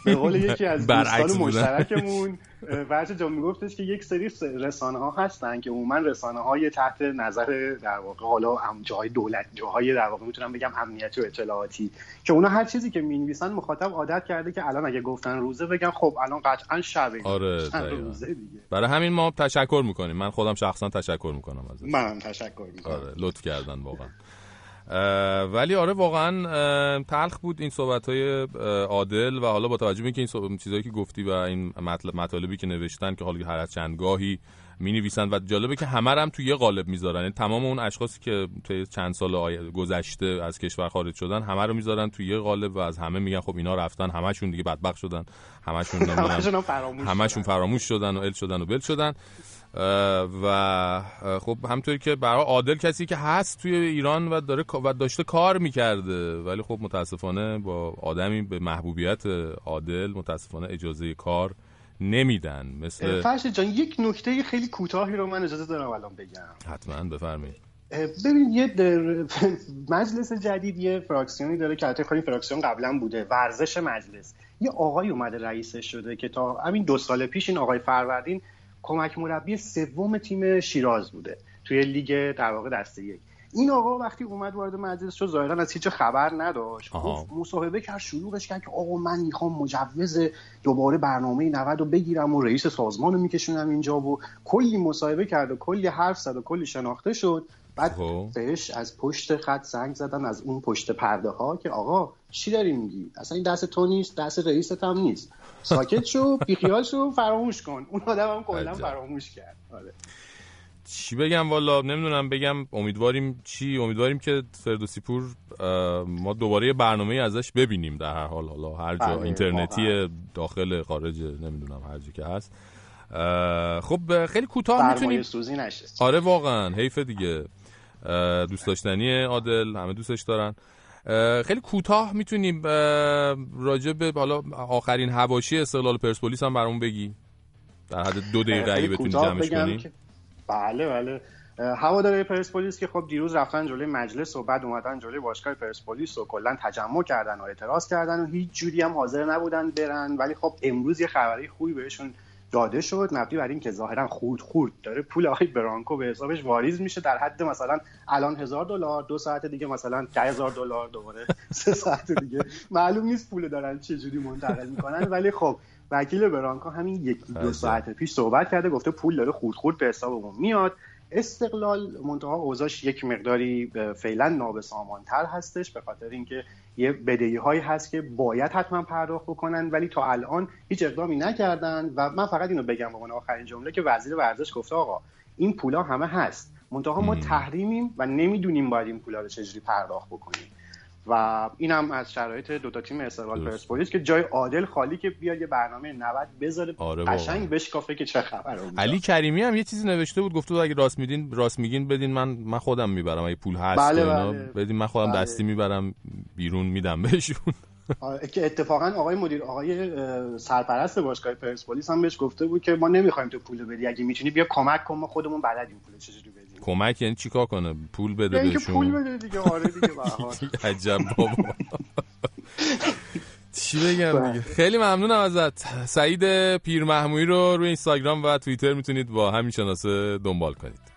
به قول یکی از دوستان. مشترکمون فرج جان میگفتش که یک سری رسانه ها هستن که عموما رسانه های تحت نظر در واقع حالا جاهای دولت جاهای در واقع می‌تونم بگم امنیتی و اطلاعاتی که اونا هر چیزی که می‌نویسن مخاطب عادت کرده که الان اگه گفتن روزه بگن خب الان قطعا شبه آره. روزه دیگه. برای همین ما تشکر می‌کنیم. من خودم شخصا تشکر می‌کنم ازش منم تشکر می‌کنم. آره لطف کردن واقعا. ولی آره واقعا تلخ بود این صحبت های عادل و حالا با توجه به اینکه این چیزایی که گفتی و این مطلب مطالبی که نوشتن که حالا هر از چند گاهی می نویسن و جالبه که همه هم توی یه قالب می‌ذارن. یعنی تمام اون اشخاصی که توی چند سال گذشته از کشور خارج شدن همه رو می‌ذارن توی یه قالب و از همه میگن خب اینا رفتن همشون دیگه بدبخت شدن همشون همشون هم فراموش شدن و ال شدن و بل شدن. و خب همطوری که برای عادل کسی که هست توی ایران و داره و داشته کار می‌کرده. ولی خب متاسفانه با آدمی به محبوبیت عادل متاسفانه اجازه کار نمیدن. مثل فرشید جان یک نکته خیلی کوتاهی رو من اجازه دارم الان بگم. حتما بفرمایید. ببین یه در- مجلس جدید یه فراکسیونی داره که البته این فراکسیون قبلا بوده ورزش مجلس. یه آقای اومده رئیسش شده که تا همین دو سال پیش این آقای فروردین کمک مربی سوم تیم شیراز بوده توی لیگ در واقع دسته یک. این آقا وقتی اومد وارد مجلس شد ظاهرا از هیچ خبر نداشت. مصاحبه کرد شلوغش کرد که آقا من می‌خوام مجوز دوباره برنامه 90 رو بگیرم و رئیس سازمان رو میکشونم اینجا و کلی مصاحبه کرد و کلی حرف زد و کلی شناخته شد. بعد خب. بهش از پشت خط زنگ زدن از اون پشت پرده ها که آقا چی داری میگی؟ اصلا این دست تو نیست دست رئیست هم نیست. ساکت شو بیخیال شو فراموش کن. اون آدم هم کلا. فراموش کرد. آره. چی بگم والا نمی‌دونم بگم امیدواریم چی امیدواریم که فردوسی پور ما دوباره یه برنامه ازش ببینیم در هر حال. حالا هر جا بله، اینترنتی. داخل خارج نمی‌دونم هر جا که هست. خب خیلی کوتاه می‌تونیم سوزی نشه. آره واقعا حیف دیگه. دوست داشتنی عادل همه دوستش دارن. خیلی کوتاه می‌تونیم راجع به حالا آخرین هواشی استقلال پرسپولیس هم برامون بگی. در حد دو دقیقه اگه بتونی جمعش کنی که- بله بله. هواداره پرسپولیس که خب دیروز رفتن جلوی مجلس و بعد اومدن جلوی باشگاه پرسپولیس و کلا تجمع کردن و اعتراض کردن و هیچ جوری هم حاضر نبودن برن. ولی خب امروز یه خبری خوبی بهشون داده شد مبنی بر اینکه ظاهرا خورد خورد داره پول آقای برانکو به حسابش واریز میشه در حد مثلا الان هزار دلار دو ساعت دیگه مثلا ده هزار دلار دوباره سه ساعت دیگه. معلوم نیست پول دارن چه جوری منتقل می‌کنن ولی خب وکیل برانکو همین یک دو ساعت پیش صحبت کرده گفته پول داره خورد خورد به حسابمون میاد. استقلال منتها اوضاعش یک مقداری فعلا نابسامانتر هستش به خاطر اینکه یه بدهی هایی هست که باید حتما پرداخت بکنن ولی تا الان هیچ اقدامی نکردن و من فقط اینو بگم به آخرین جمله که وزیر ورزش گفته آقا این پولا همه هست. منتها ما تحریمیم و نمی‌دونیم باید این پولا رو چجوری پرداخت بکنیم. و اینم از شرایط دو تا تیم استقلال پرسپولیس که جای عادل خالی که بیاد یه برنامه 90 بذاره آره قشنگ بشکافه که چه خبره علی کریمی هم یه چیزی نوشته بود گفته بود اگه راست میدین راست میگین بدین من من خودم می‌برم. اگه پول هست بله بله. بدین من خودم بله. دستی می‌برم بیرون میدم بهشون. که اتفاقا آقای مدیر آقای سرپرست باشگاه پرسپولیس هم بهش گفته بود که ما نمی‌خوایم تو پول بدی. اگه می‌تونی بیا کمک کن ما خودمون بلدیم پول چجوری بدیم. کمک یعنی چیکار کنه؟ پول بده یعنی که بهشون. پول بده دیگه. آره دیگه به هر حال. عجب بابا. چی بگم دیگه؟ خیلی ممنونم ازت. سعید پیر محموی رو روی اینستاگرام و توییتر می‌تونید با همین شناسه دنبال کنید.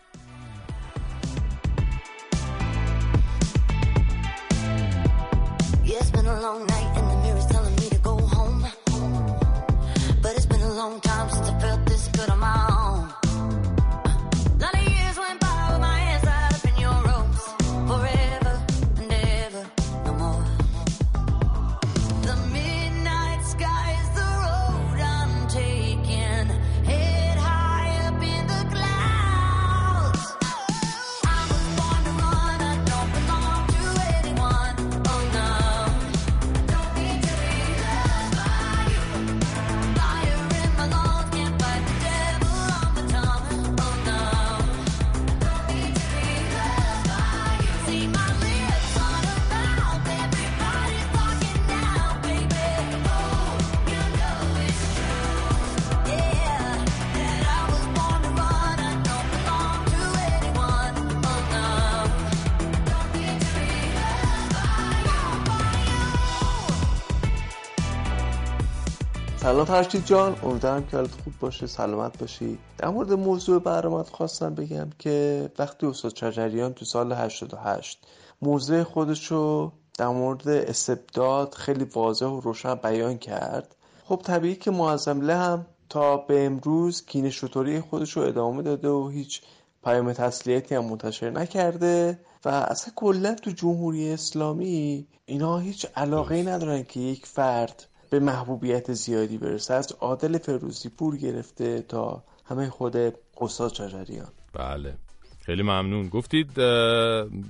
Yeah, it's been a long night. سلام فرشید جان. امیدوارم که حالت خوب باشه سلامت باشی. در مورد موضوع برامت خواستم بگم که وقتی استاد چجریان تو سال 88 موضع خودشو در مورد استبداد خیلی واضح و روشن بیان کرد خب طبیعی که معظم هم تا به امروز کینه شطوری خودشو ادامه داده و هیچ پیام تسلیتی هم منتشر نکرده و اصلا کلا تو جمهوری اسلامی اینا هیچ علاقه ندارن که یک فرد به محبوبیت زیادی برسه. از عادل فروزی پور گرفته تا همه خود استاد چجریان بله. خیلی ممنون. گفتید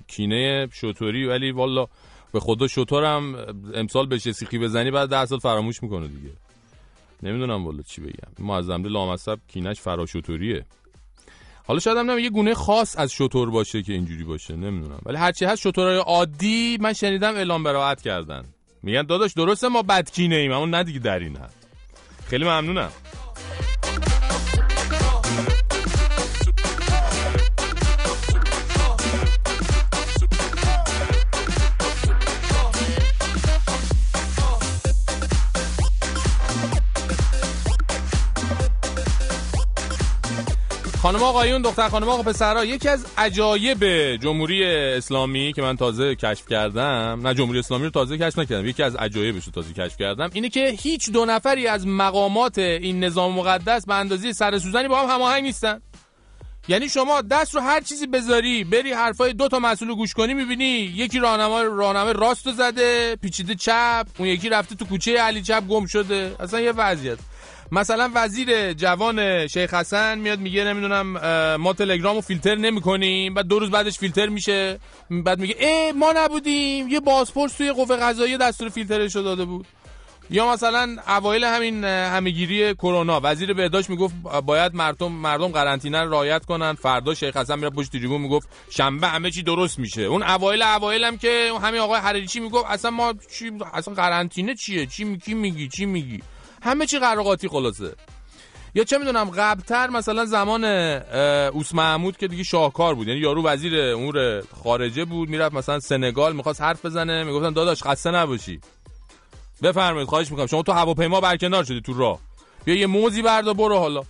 کینه شطوری ولی والا به خدا شطورم امسال بهش یه سیخی بزنی بعد ده سال فراموش می‌کنه دیگه. نمی‌دونم والا چی بگم. معظم لامصب کینش فراشطوریه. حالا شاید هم یه گونه خاص از شطور باشه که اینجوری باشه. نمی‌دونم. ولی هرچی هست شطورهای عادی من شنیدم اعلام براعت کردن. میگن داداش درسته ما بدکینه ایم اما نه دیگه در این حد. خیلی ممنونم. خانم آقایون دختر خانم آقا پسرها یکی از عجایب جمهوری اسلامی که من تازه کشف کردم نه جمهوری اسلامی رو تازه کشف نکردم یکی از عجایبش رو تازه کشف کردم اینه که هیچ دو نفری از مقامات این نظام مقدس به اندازه سر سوزنی با هم هماهنگ نیستن. یعنی شما دست رو هر چیزی بذاری بری حرفای دو تا مسئول گوش کنی می‌بینی یکی راهنما راهنمای راست رو زده پیچیده چپ اون یکی رفته تو کوچه علی چپ گم شده. اصلا یه وضعیت. مثلا وزیر جوان شیخ حسن میاد میگه نمی‌دونم ما تلگرامو فیلتر نمی‌کنیم. بعد دو روز بعدش فیلتر میشه. بعد میگه ای ما نبودیم. یه بازپرس توی قوه قضاییه دستور فیلترش داده بود. یا مثلا اوایل همین اه، همهگیری کرونا وزیر بهداشت می‌گفت باید مردم مردم قرنطینه رو رعایت کنن. فردا شیخ حسن میره پشت تریبون می‌گفت شنبه همه چی درست میشه. اون اوایل اوایل هم که همین آقای حریچی می‌گفت؟ اصلا ما چی اصلا قرنطینه چیه؟ چی می- کی میگی؟ چی میگی؟ همه چی قراقاتی خلاصه. یا چه می‌دونم قبلتر مثلا زمان اوس محمود که دیگه شاهکار بود. یعنی یارو وزیر امور خارجه بود می‌رفت مثلا سنگال می‌خواست حرف بزنه می‌گفتن داداش خسته نباشی. بفرمایید خواهش می‌کنم. شما تو هواپیما برکنار شدی تو راه. بیا یه موزی بردا برو حالا.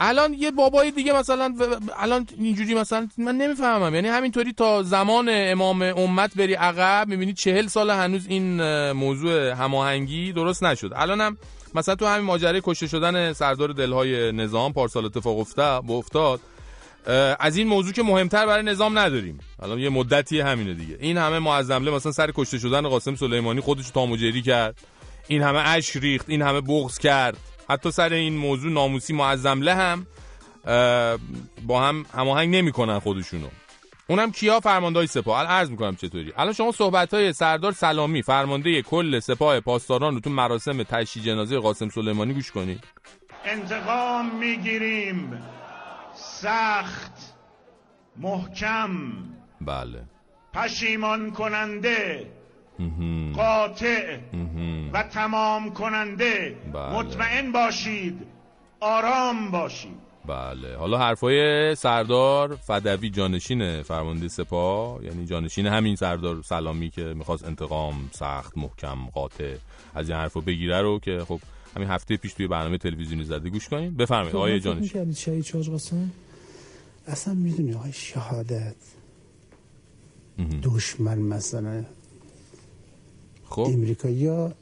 الان یه بابای دیگه مثلا الان اینجوری مثلا من نمی‌فهمم. یعنی همینطوری تا زمان امام امت بری عقب می‌بینی چهل سال هنوز این موضوع هماهنگی درست نشد. الانم مثلا تو همین ماجرای کشته شدن سردار دلهای نظام پارسال اتفاق افتاد از این موضوع که مهمتر برای نظام نداریم. الان یه مدتی همینه دیگه. این همه معظمله مثلا سر کشته شدن قاسم سلیمانی خودش تاموجری کرد. این همه اش ریخت این همه بغض کرد. حتی سر این موضوع ناموسی معظمله هم با هم هماهنگ نمی‌کنن خودشونو. اونم کیا؟ فرماندهای سپاه. الان عرض می‌کنم چطوری؟ الان شما صحبت های سردار سلامی فرمانده کل سپاه پاسداران رو تو مراسم تشییع جنازه قاسم سلیمانی گوش کنید. انتقام می‌گیریم. سخت محکم بله. پشیمان کننده قاطع و تمام کننده بله. مطمئن باشید آرام باشید. بله. حالا حرفای سردار فدوی جانشین فرمانده سپاه. یعنی جانشین همین سردار سلامی که می‌خواست انتقام سخت محکم قاطع از این حرفو بگیره رو که خب همین هفته پیش توی برنامه تلویزیونی زده. گوش کنید بفرمایید آقای جانشین. شهید شاج قاسم. اصلا می‌دونی آقای شهادت. دشمن مثلا خب. امریکایی ها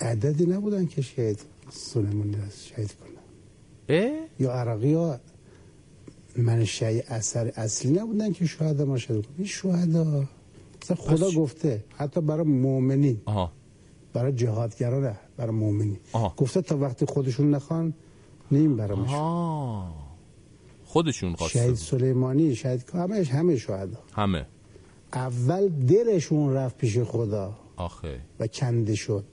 عددی نبودن که شهید سلیمانی شهید کنن؟ یا عراقی ها منشأ اثر اصلی نبودن که شهدا ما شهید کنن. این شهدا. خدا گفته حتی برای مؤمنین برای جهادگرا نه برای مؤمنین. گفته تا وقتی خودشون نخوان نیم برامشون خودشون شهید خواسته سلیمانی شهید همه همه شهدا. همه. اول دلشون رفت پیش خدا. آخه. و کنده شد.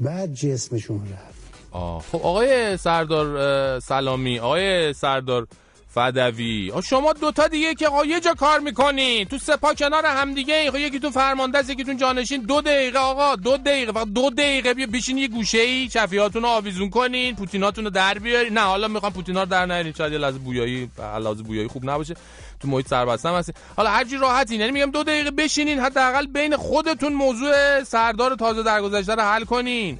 بعد جسمشون رفت. آه. خب آقای سردار سلامی آقای سردار فدوی شما دوتا دیگه که آقا یه جا کار می‌کنین. تو سپا کنار هم دیگه یکی تو فرمانده است یکی تو جانشین. دو دقیقه آقا دو دقیقه فقط دو دقیقه بیا بشین یه گوشه ای آویزون کنین پوتیناتون رو در بیارین. نه حالا می‌خوام پوتینا رو در نیارین. شاید یه لحظه بویایی لحظه بویایی خوب نباشه. تو محیط سربستم هستین حالا هرچی راحتین یعنی میگم دو دقیقه بشینین حداقل بین خودتون موضوع سردار تازه درگذشته رو حل کنین.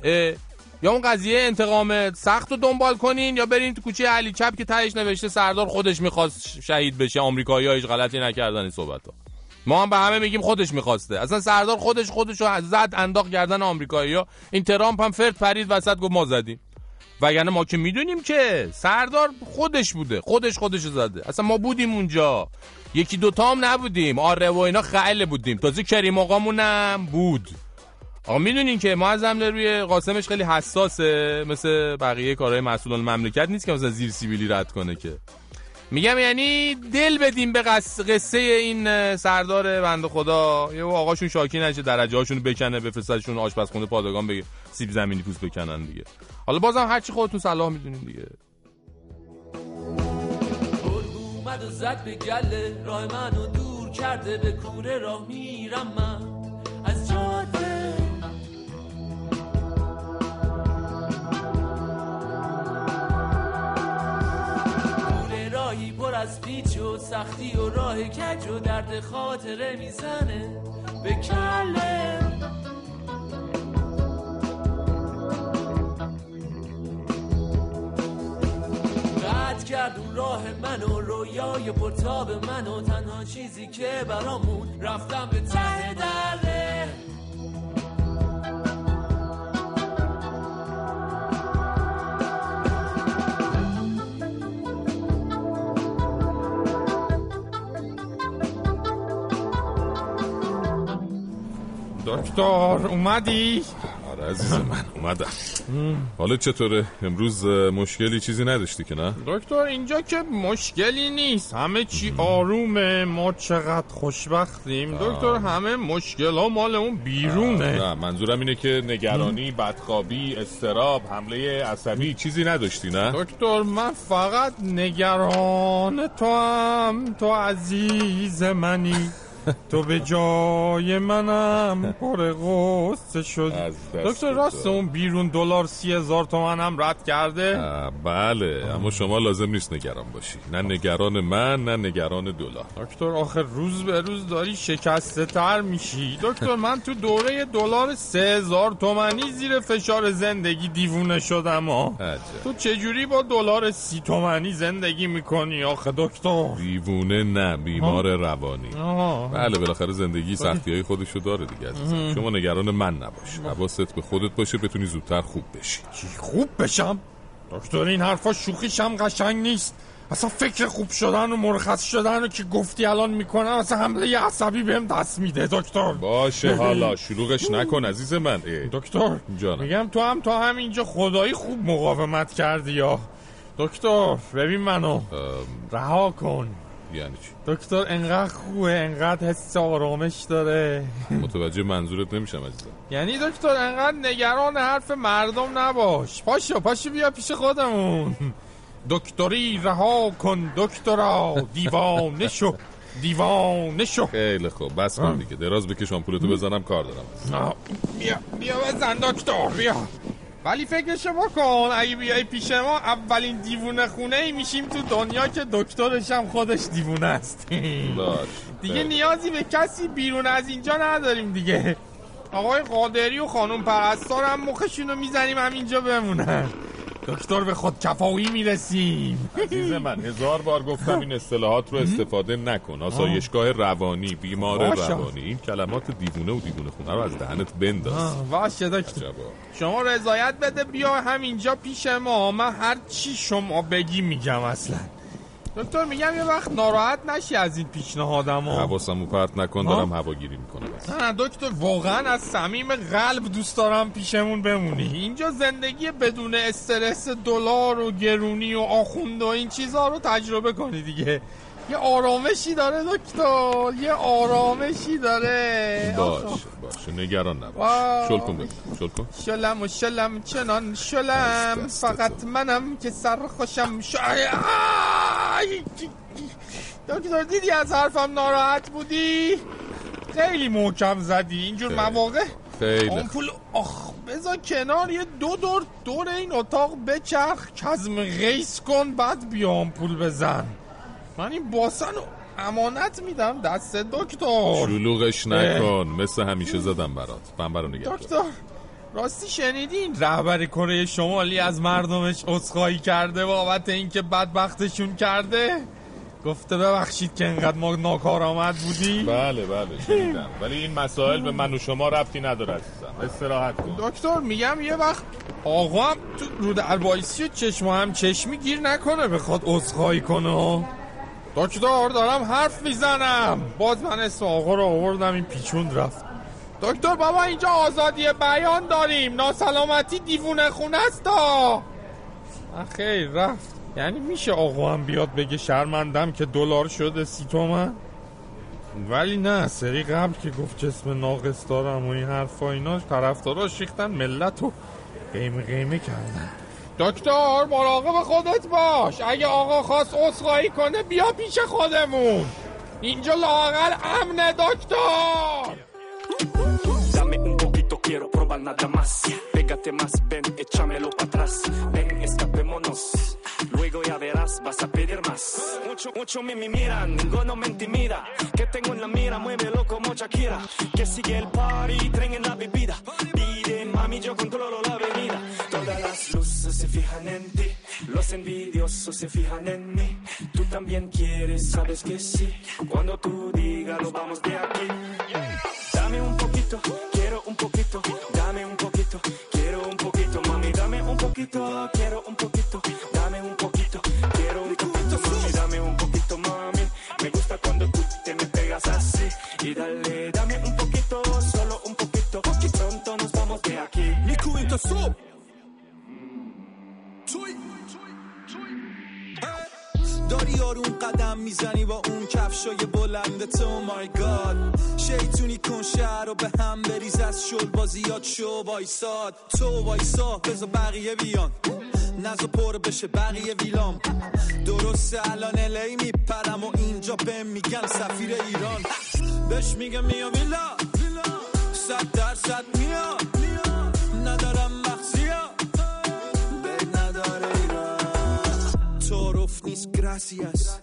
یا اون قضیه انتقام سخت رو دنبال کنین یا برین تو کوچه علی چپ که تهش نوشته سردار خودش می‌خواست شهید بشه آمریکایی‌ها هیچ غلطی نکردن این صحبت ها ما هم به همه میگیم خودش می‌خواسته. اصلا سردار خودش خودش رو زد انداخت گردن آمریکایی‌ها این ترامپ هم فرد پرید وسط گفت ما زدیم. وگرنه ما که می‌دونیم که سردار خودش بوده. خودش خودش زده. اصلا ما بودیم اونجا. یکی دوتا هم نبودیم. آره و اینا خیلی بودیم. تازه کریم آقامون هم بود. آقا می‌دونین که معظم روی قاسمش خیلی حساسه مثل بقیه کارهای مسئولان مملکت نیست که مثلا زیر سیبیلی رد کنه که. میگم یعنی دل بدیم به قص- قصه این سردار بنده خدا. یه آقاشون شاکی نشه درجه هاشون بکنه بفرستشون آشپزخونه پادگان بگه سیب زمینی پوست بکنن دیگه. حالا بازم هرچی خودتون صلاح می‌دونین دیگه. اومد و به گله راه منو دور کرده به کوره راه میرم من. از جاده راهی پر از پیچ و سختی و راه کج و درد خاطره می‌زنه. به کله. قطع کرد اون راه من و رویای پرتاب من و تنها چیزی که برامون رفتم به ته دره دکتر اومدی؟ آره عزیز من اومدم. حالا چطوره؟ امروز مشکلی چیزی نداشتی که نه؟ دکتر اینجا که مشکلی نیست. همه چی آرومه ما چقدر خوشبختیم. دکتر همه مشکل ها مال اون بیرونه. نه منظورم اینه که نگرانی بدخوابی استراب حمله عصبی چیزی نداشتی نه؟ دکتر من فقط نگران تو هم تو عزیز منی. تو به جای منم پر غصه شد دکتر راست اون بیرون دلار سی هزار تومن هم رد کرده؟ بله اما شما لازم نیست نگران باشی. نه نگران من نه نگران دلار. دکتر آخر روز به روز داری شکسته تر میشی. دکتر من تو دوره دلار سه هزار تومنی زیر فشار زندگی دیوونه شدم ها تو چجوری با دلار سی تومنی زندگی می‌کنی آخه دکتر؟ دیوونه نه بیمار روانی. آها. بله بالاخره زندگی سختی های خودشو داره دیگه عزیزم. شما نگران من نباش حواست به خودت باشه بتونی زودتر خوب بشی. خوب بشم؟ دکتر این حرفا شوخیش هم قشنگ نیست. اصلا فکر خوب شدن و مرخص شدن رو که گفتی الان می‌کنم اصلا حمله عصبی بهم دست میده دکتر. باشه حالا شلوغش نکن عزیز من. دکتر جانم. میگم تو هم تا همینجا خدایی خوب مقاومت کردی یا؟ دکتر ببین منو. رها کن. یعنی چی؟ دکتر انقدر خوبه انقدر حس آرامش داره. متوجه منظورت نمیشم عزیزم. یعنی دکتر انقدر نگران حرف مردم نباش. پاشو پاشو بیا پیش خودمون. دکتری رها کن دکترا. دیوانه شو دیوانه شو. خیلی خوب بس کن دیگه. دراز بکش آمپولتو بزنم کار دارم. بیا بیا بزن دکتر بیا. ولی فکرشو بکن اگه بیای پیش ما اولین دیوونه خونه ای میشیم تو دنیا که دکترش هم خودش دیوونه است. دیگه. نیازی به کسی بیرون از اینجا نداریم دیگه. آقای قادری و خانم پرستار هم مخشونو می‌زنیم همینجا بمونن. دکتر به خود کفایی می‌رسیم. عزیز من هزار بار گفتم این اصطلاحات رو استفاده نکن. آسایشگاه روانی بیمار. روانی. این کلمات دیوونه و دیوونه خونه رو از دهنت بنداز. باشه دکتر. شما رضایت بده بیا همینجا پیش ما. من هر چی شما بگی میگم اصلا. دکتر میگم یه وقت ناراحت نشی از این پیشنهادم ها حواسمو پرت نکن دارم هواگیری می‌کنم. نه دکتر واقعا از صمیم قلب دوست دارم پیشمون بمونی. اینجا زندگی بدون استرس دلار و گرونی و آخوند و این چیزها رو تجربه کنی دیگه. یه آرامشی داره دکتر. یه آرامشی داره. باشه باشه. نگران نباش. شل کن بگو شل کن. شلم و شلم چنان شلم. فقط منم که سرخوشم ش... آی، آی. دکتر دیدی از حرفم ناراحت بودی؟ خیلی محکم زدی. اینجور. مواقع خیلی. آمپول آخ بذار کنار یه دو دور دور این اتاق بچرخ کزم غیس کن بعد بیا آمپول بزن. من این باسن رو امانت میدم. دست دکتر. شلوغش نکن. مثل همیشه زدم برات. پنبه رو نگه. دکتر راستی شنیدین؟ رهبر کره شمالی از مردمش عذرخواهی کرده بابت اینکه بدبختشون کرده. گفته ببخشید که انقدر ما ناکارآمد بودی بله بله شنیدم. ولی این مسائل به من و شما ربطی نداره عزیزم. استراحت کن. دکتر میگم یه وقت آقا هم تو رو در بایستی و چشم هم چشمی گیر نکنه. بخواد عذرخواهی کنه. دکتر دارم حرف می‌زنم. باز من اسم آقا رو آوردم این پیچون رفت. دکتر بابا اینجا آزادی بیان داریم. ناسلامتی دیوونه خونه است تا. خیر رفت. یعنی میشه آقا هم بیاد بگه شرمندم که دلار شده سی تومن؟ ولی نه سری قبل که گفت جسم ناقص دارم و این حرفا اینا طرفداراش ریختن ملت رو قیمه قیمه کردن. دکتر مراقب خودت باش اگه آقا خواست عذرخواهی کنه بیا پیش خودمون اینجا لاقل امنه دکتر Dame un poquito, quiero probar nada más. Pégate más, ven, échamelo para atrás. Ven, escapémonos. Luego ya verás, vas a pedir más. Mucho, mucho me, me miran, ninguno me intimida. Que tengo en la mira, muévelo como Shakira. Que sigue el party, tren en la bebida. Mami, yo controlo la avenida. Todas las luces se fijan en ti. Los envidiosos se fijan en mí. Tú también quieres, sabes que sí. Cuando tú digas, nos vamos de aquí. Dame un poquito, quiero un poquito, dame un poquito, quiero un poquito, mami, dame un poquito, quiero un poquito, dame un poquito, quiero un poquito, mami, dame un poquito, mami. Me gusta cuando tú te me pegas así y dale, dame de aquí. Niku into soup. داری آروم قدم می‌زنی با اون کفشای بلند تو. مای گاد شیطونی کن شهر رو به هم بریز. از شل بازیات شو وایساد. تو وایسا بزا بقیه بیان. نزا پر بشه بقیه ویلام درسته الان الی میپرم و اینجا به میگن سفیر ایران. بهش میگه میا میلا صد درصد میا نیست گراسیاس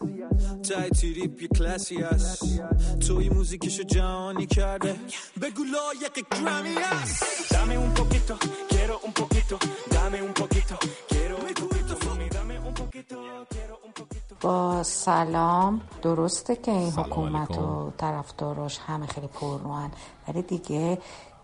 تای تریپ یه کلاسی هست توی موزیکشو جهانی کرده بگو لایق گرامی هست Dame un poquito, quiero un poquito, dame un poquito, quiero un poquito, mami, dame un poquito, quiero un poquito. با سلام. درسته که این حکومت و طرفداراش همه خیلی پرروان ولی دیگه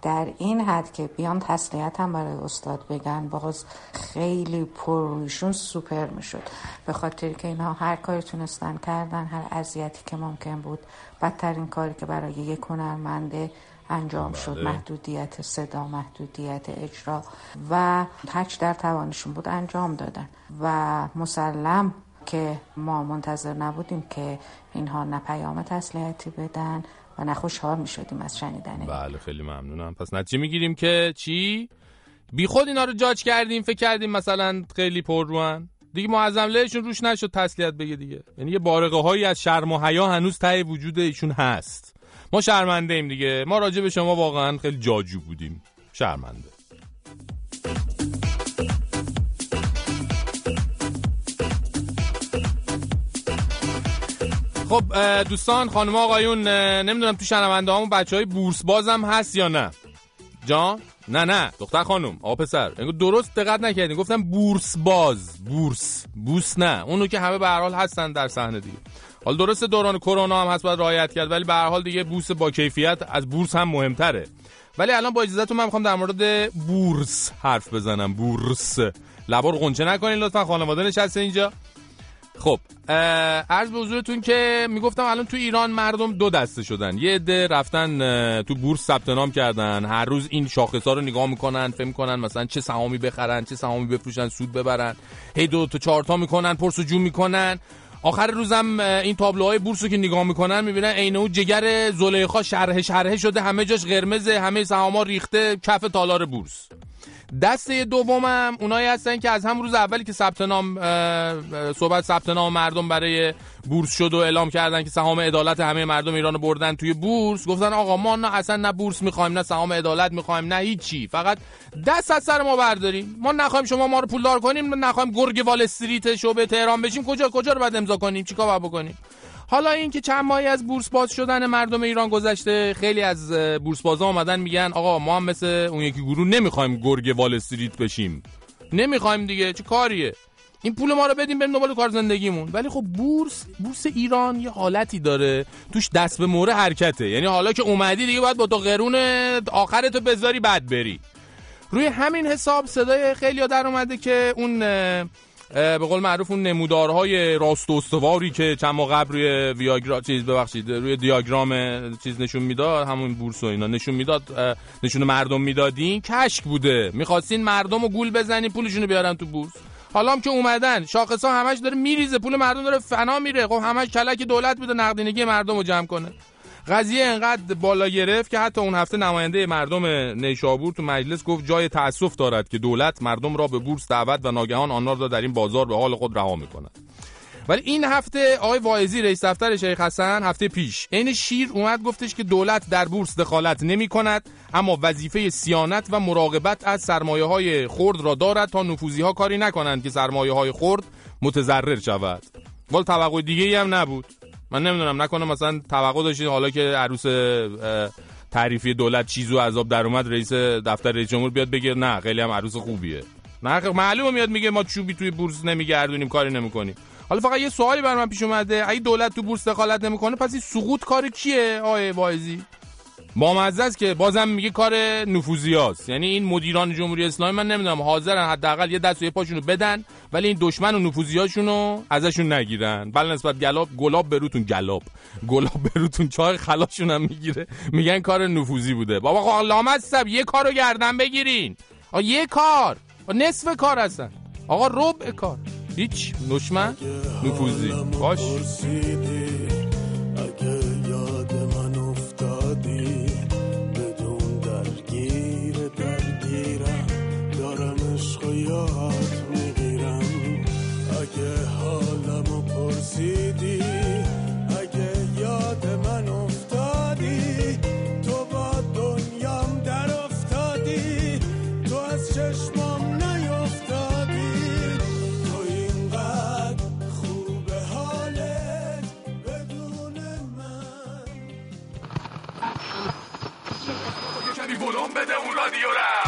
در این حد که بیان تسلیت هم برای استاد بگن باز خیلی پررویشون سوپر می‌شد به خاطر که اینها هر کاری تونستن کردن هر اذیتی که ممکن بود بدترین کاری که برای یک هنرمنده انجام شد بله. محدودیت صدا محدودیت اجرا و هرچی در توانشون بود انجام دادن و مسلم که ما منتظر نبودیم که اینها نه پیام تسلیتی بدن و خوشحال می شدیم از شنیدن. بله خیلی ممنونم. پس نتیجه می‌گیریم که چی؟ بی خود اینا رو جاج کردیم فکر کردیم مثلا خیلی پر روان. دیگه معظم لهشون روش نشد تسلیت بگه دیگه. یعنی یه بارقه هایی از شرم و حیا هنوز ته وجود ایشون هست. ما شرمنده ایم دیگه. ما راجع به شما واقعا خیلی جاجو بودیم. شرمنده. خب دوستان خانم آقایون نمی‌دونم تو شنونده همون بچه های بورس بازم هست یا نه؟ جان؟ نه نه. دختر خانم آقا پسر. درست دقت نکردین. گفتم بورس باز. بورس. بوس نه. اونو که همه به هر حال هستن در صحنه دیگه. حالا درست دوران کرونا هم هست باید رعایت کرد ولی به هر حال دیگه بورس با کیفیت از بورس هم مهمتره. ولی الان با اجازهتون من می‌خوام در مورد بورس حرف بزنم. بورس. لبا رو قنچه نکنین لطفا. خانواده نشسته اینجا. خب عرض به حضورتون که می‌گفتم الان تو ایران مردم دو دسته شدن. یه عده رفتن تو بورس ثبت نام کردن. هر روز این شاخص ها رو نگاه می‌کنن فکر می‌کنن مثلا چه سهامی بخرن چه سهامی بفروشن سود ببرن. هی دو تا چهار تا می‌کنن پرسجو می‌کنن. آخر روزم این تابلوهای بورس رو که نگاه می‌کنن می‌بینن عین اون جگر زلیخا شرح شرحه شده همه جاش قرمزه همه سهاما ریخته کف تالار بورس. دسته دومم اونایی هستن که از هم روز اولی که ثبت نام صحبت ثبت نام مردم برای بورس شد و اعلام کردن که سهام عدالت همه مردم ایران رو بردن توی بورس گفتن آقا ما نه اصلا نه بورس می‌خوایم نه سهام عدالت می‌خوایم نه هیچی فقط دست از سر ما برداریم. ما نخوایم شما ما رو پولدار کنیم نخوایم گرگ وال استریت شعبه تهران بشیم کجا کجا رو باید امضا کنیم؟ چیکار بکنیم؟ حالا این که چند ماهی از بورس باز شدن مردم ایران گذشته خیلی از بورس بازا آمدن میگن آقا ما هم مثل اون یکی گروه نمی‌خوایم گرگ وال استریت بشیم. نمی‌خوایم دیگه چه کاریه؟ این پول ما رو بدیم بریم دنبال کار زندگیمون. ولی خب بورس بورس ایران یه حالتی داره توش دست به موره حرکته. یعنی حالا که اومدی دیگه باید با تو قرون آخرتو بذاری بعد بری. روی همین حساب صدای خیلی در اومده که اون به قول معروف اون نمودارهای راست و استواری که چند ماه قبل روی ویاگرا چیز ببخشید روی دیاگرام چیز نشون می‌داد همون بورس و اینا نشون می‌داد نشون مردم می‌دادین کشک بوده. می‌خواستین مردم رو گول بزنین پولشونو بیارن تو بورس. حالا هم که اومدن شاخص ها همش داره میریزه پول مردم داره فنا میره. خب همش کلک دولت بوده نقدینگی مردم رو جمع کنه. قضیه انقدر بالا گرفت که حتی اون هفته نماینده مردم نیشابور تو مجلس گفت جای تأسف دارد که دولت مردم را به بورس دعوت و ناگهان آنها را در این بازار به حال خود رها می‌کند. ولی این هفته آقای واعظی رئیس دفتر شیخ حسن هفته پیش عین شیر اومد گفتش که دولت در بورس دخالت نمی کند اما وظیفه سیانت و مراقبت از سرمایه های خرد را دارد تا نفوذی ها کاری نکنند که سرمایه های خرد متضرر شود. ولی توقع دیگه هم نبود. من نمی‌دونم نکنه مثلا توقع داشتین حالا که عروس تعریفی دولت چیزو عذاب در اومد رئیس دفتر رئیس جمهور بیاد بگه نه خیلی هم عروس خوبیه. نه خب معلومه میاد میگه ما چوبی توی بورس نمیگردونیم کاری نمی‌کنیم. حالا فقط یه سوالی بر من پیش اومده. اگه دولت تو بورس دخالت نمی‌کنه پس این سقوط کار کیه؟ آقای واعظی؟ بامزه است که بازم میگه کار نفوذیاست یعنی این مدیران جمهوری اسلامی من نمی‌دونم حاضرن حداقل یه دست و یه پاشونو بدن ولی این دشمن و نفوذیاشونو ازشون نگیرن. بل نسبت گلاب گلاب بروتون گلاب. گلاب بروتون چای خلاشون هم می‌گیره. میگن کار نفوذی بوده. بابا خب لامصب یه کارو گردن بگیرین. آ یه کار. آ نصف کار هستن. آقا ربع کار. هیچ دشمن نفوذی. باش. یاد می‌گیرم. اگه حالمو پرسیدی اگه یاد من افتادی تو با دنیام در افتادی تو از چشمام نیفتادی. تو اینقدر خوب حالت بدون من. یکمی بلوم بده اون رادیو را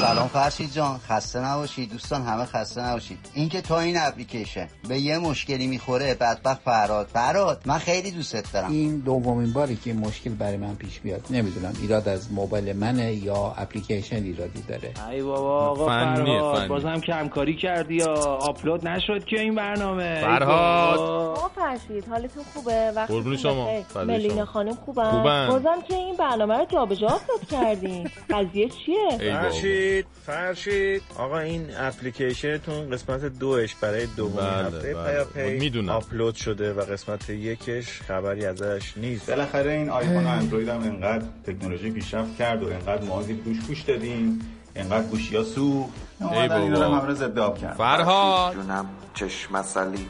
سلام فرشید جان خسته نباشید دوستان همه خسته نباشید اینکه تا این اپلیکیشن به یه مشکلی می‌خوره بدبخت فراد فراد من خیلی دوستت دارم. این دومین باری که این مشکل برای من پیش بیاد نمی‌دونم ایراد از موبایل منه یا اپلیکیشن ایرادی داره. ای بابا آقا فرهاد فنی. بازم کمکاری کردی یا آپلود نشد که این برنامه؟ فرهاد. آقا فرشید حالتون خوبه؟ وقتی قربون شما. ملینا. خانم خوبن. بازم که این برنامه رو جابجا آپلود کردین. قضیه چیه؟ فرشید! فرشید آقا این اپلیکیشنتون قسمت دوش برای دومین بله، هفته بله. پیاپی می‌دونم. آپلود شده و قسمت یکش خبری ازش نیست. بالاخره این آیفون و اندروید هم انقدر تکنولوژی پیشرفت کرد و انقدر ما زیر گوش گوش دادیم انقدر گوشی ها دارم همه رو ضد آب کرد فرهاد. جونم چشم مسلی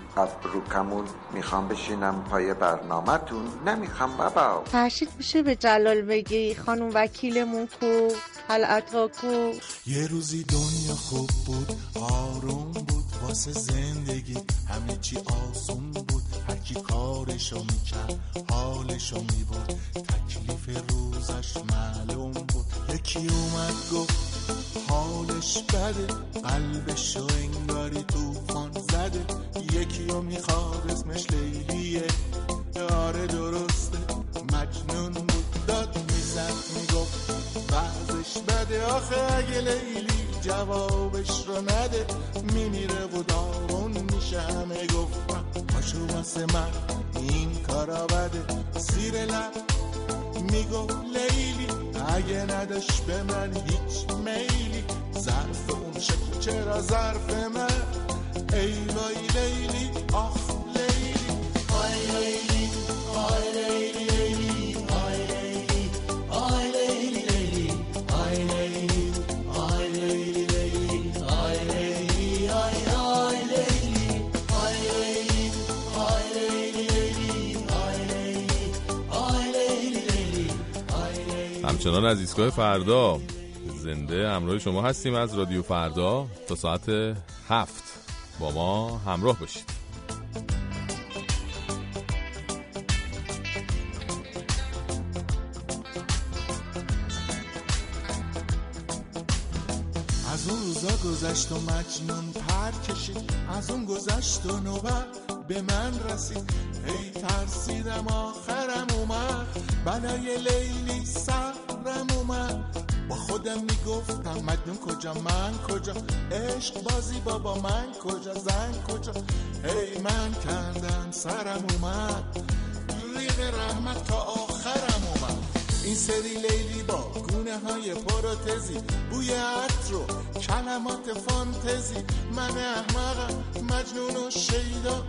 رو کمون می‌خوام بشینم پای برنامهتون. نمی‌خوام بابا. فرشید میشه به جلال بگی؟ خانم وکیلمون کو؟ حلعتا کو. یه روزی دنیا خوب بود آروم بود واسه زندگی. همه چی آسون بود هرکی کارشو می‌کرد حالشو می‌برد. تکلیف روزش معلوم بود. یکی اومد گفت حالش بده قلبشو انگاری توفان زده. یکی رو می‌خواد اسمش لیلیه. آره درسته مجنون بود داد می‌زد می‌گفت. وضعش بده آخه اگه لیلی جوابش رو نده. میمیره و داغون میشه همه گفتم پاشو واسه من این کارا بده. زیر لب می‌گفت لیلی اگه نداشت به من هیچ میلی. ظرف اون شکل چرا ظرف من؟ ای وای لیلی آخ. همچنان از ایستگاه فردا. زنده همراه شما هستیم از رادیو فردا تا ساعت هفت. با ما همراه باشید. گذشت و مجنون پر کشید. از اون گذشت و نوبت به من رسید. هی ترسیدم آخرم اومد. بلای لیلی سرم اومد. با خودم می‌گفتم مجنون کجا من کجا؟ عشق بازی بابا من کجا؟ زن کجا؟ هی من کندم سرم اومد. ریغ رحمت تا آخرم این سری لیلی با گونه های پروتزی. بوی عطر و کلمات فانتزی. من احمقم مجنون و شیدا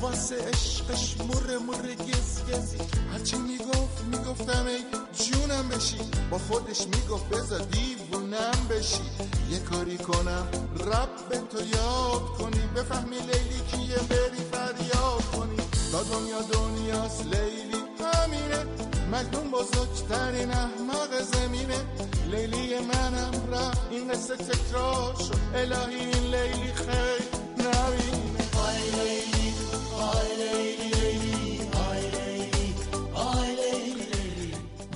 واسه عشقش مر مر گز گزی. هرچی می‌گفت می‌گفتم ای جونم بشی. با خودش می‌گفت بزا دیوونم بشی. یه کاری کنم رب به تو یاد کنی. بفهمی لیلی کیه بری فریاد کنی. تا دنیا دنیاست لیلی همینه. مجنون بزرگترین احمق زمینه. لیلی منم رفت. این قصه تکرار شد. الهی این لیلی خیلی نبینه. آی لیلی آی لیلی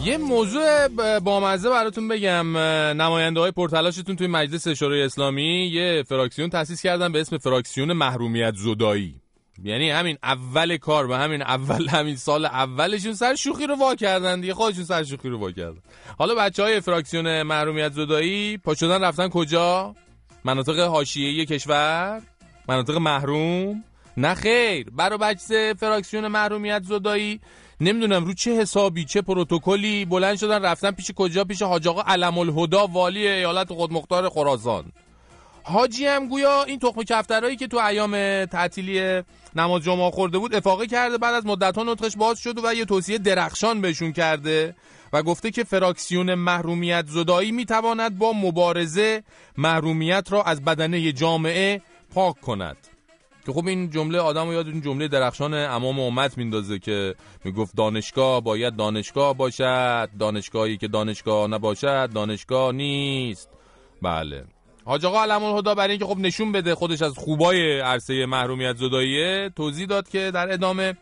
یه موضوع بامزه براتون بگم. نماینده های پرتلاشتون توی مجلس شورای اسلامی یه فراکسیون تأسیس کردن به اسم فراکسیون محرومیت زدایی. یعنی همین اول کار و همین اول همین سال اولشون سر شوخی رو وا کردن دیگه خودشون سر شوخی رو وا کردن. حالا بچه های فراکسیون محرومیت زدایی پا شدن رفتن کجا؟ مناطق حاشیه‌ای کشور؟ مناطق محروم؟ نه خیر. برای بچه فراکسیون محرومیت زدایی. نمی‌دونم رو چه حسابی چه پروتکلی بلند شدن رفتن پیش کجا؟ پیش حاج آقا علم الهدا والی ایالت خودمختار خراسان. حاجی هم گویا این تخم کفترهایی که تو ایام تعطیلی نماز جمعه خورده بود افاقه کرده بعد از مدت ها نطقش باز شد و یه توصیه درخشان بهشون کرده و گفته که فراکسیون محرومیت زدایی می‌تواند با مبارزه محرومیت را از بدنه جامعه پاک کند. که خب این جمله آدم یاد این جمله درخشان امام امت میندازه که می‌گفت دانشگاه باید دانشگاه باشد دانشگاهی که دانشگاه نباشد دانشگاه نیست. بله. حاج آقا علم الهدا برای اینکه خب نشون بده خودش از خوبای عرصه محرومیت زداییه توضیح داد که در ادامه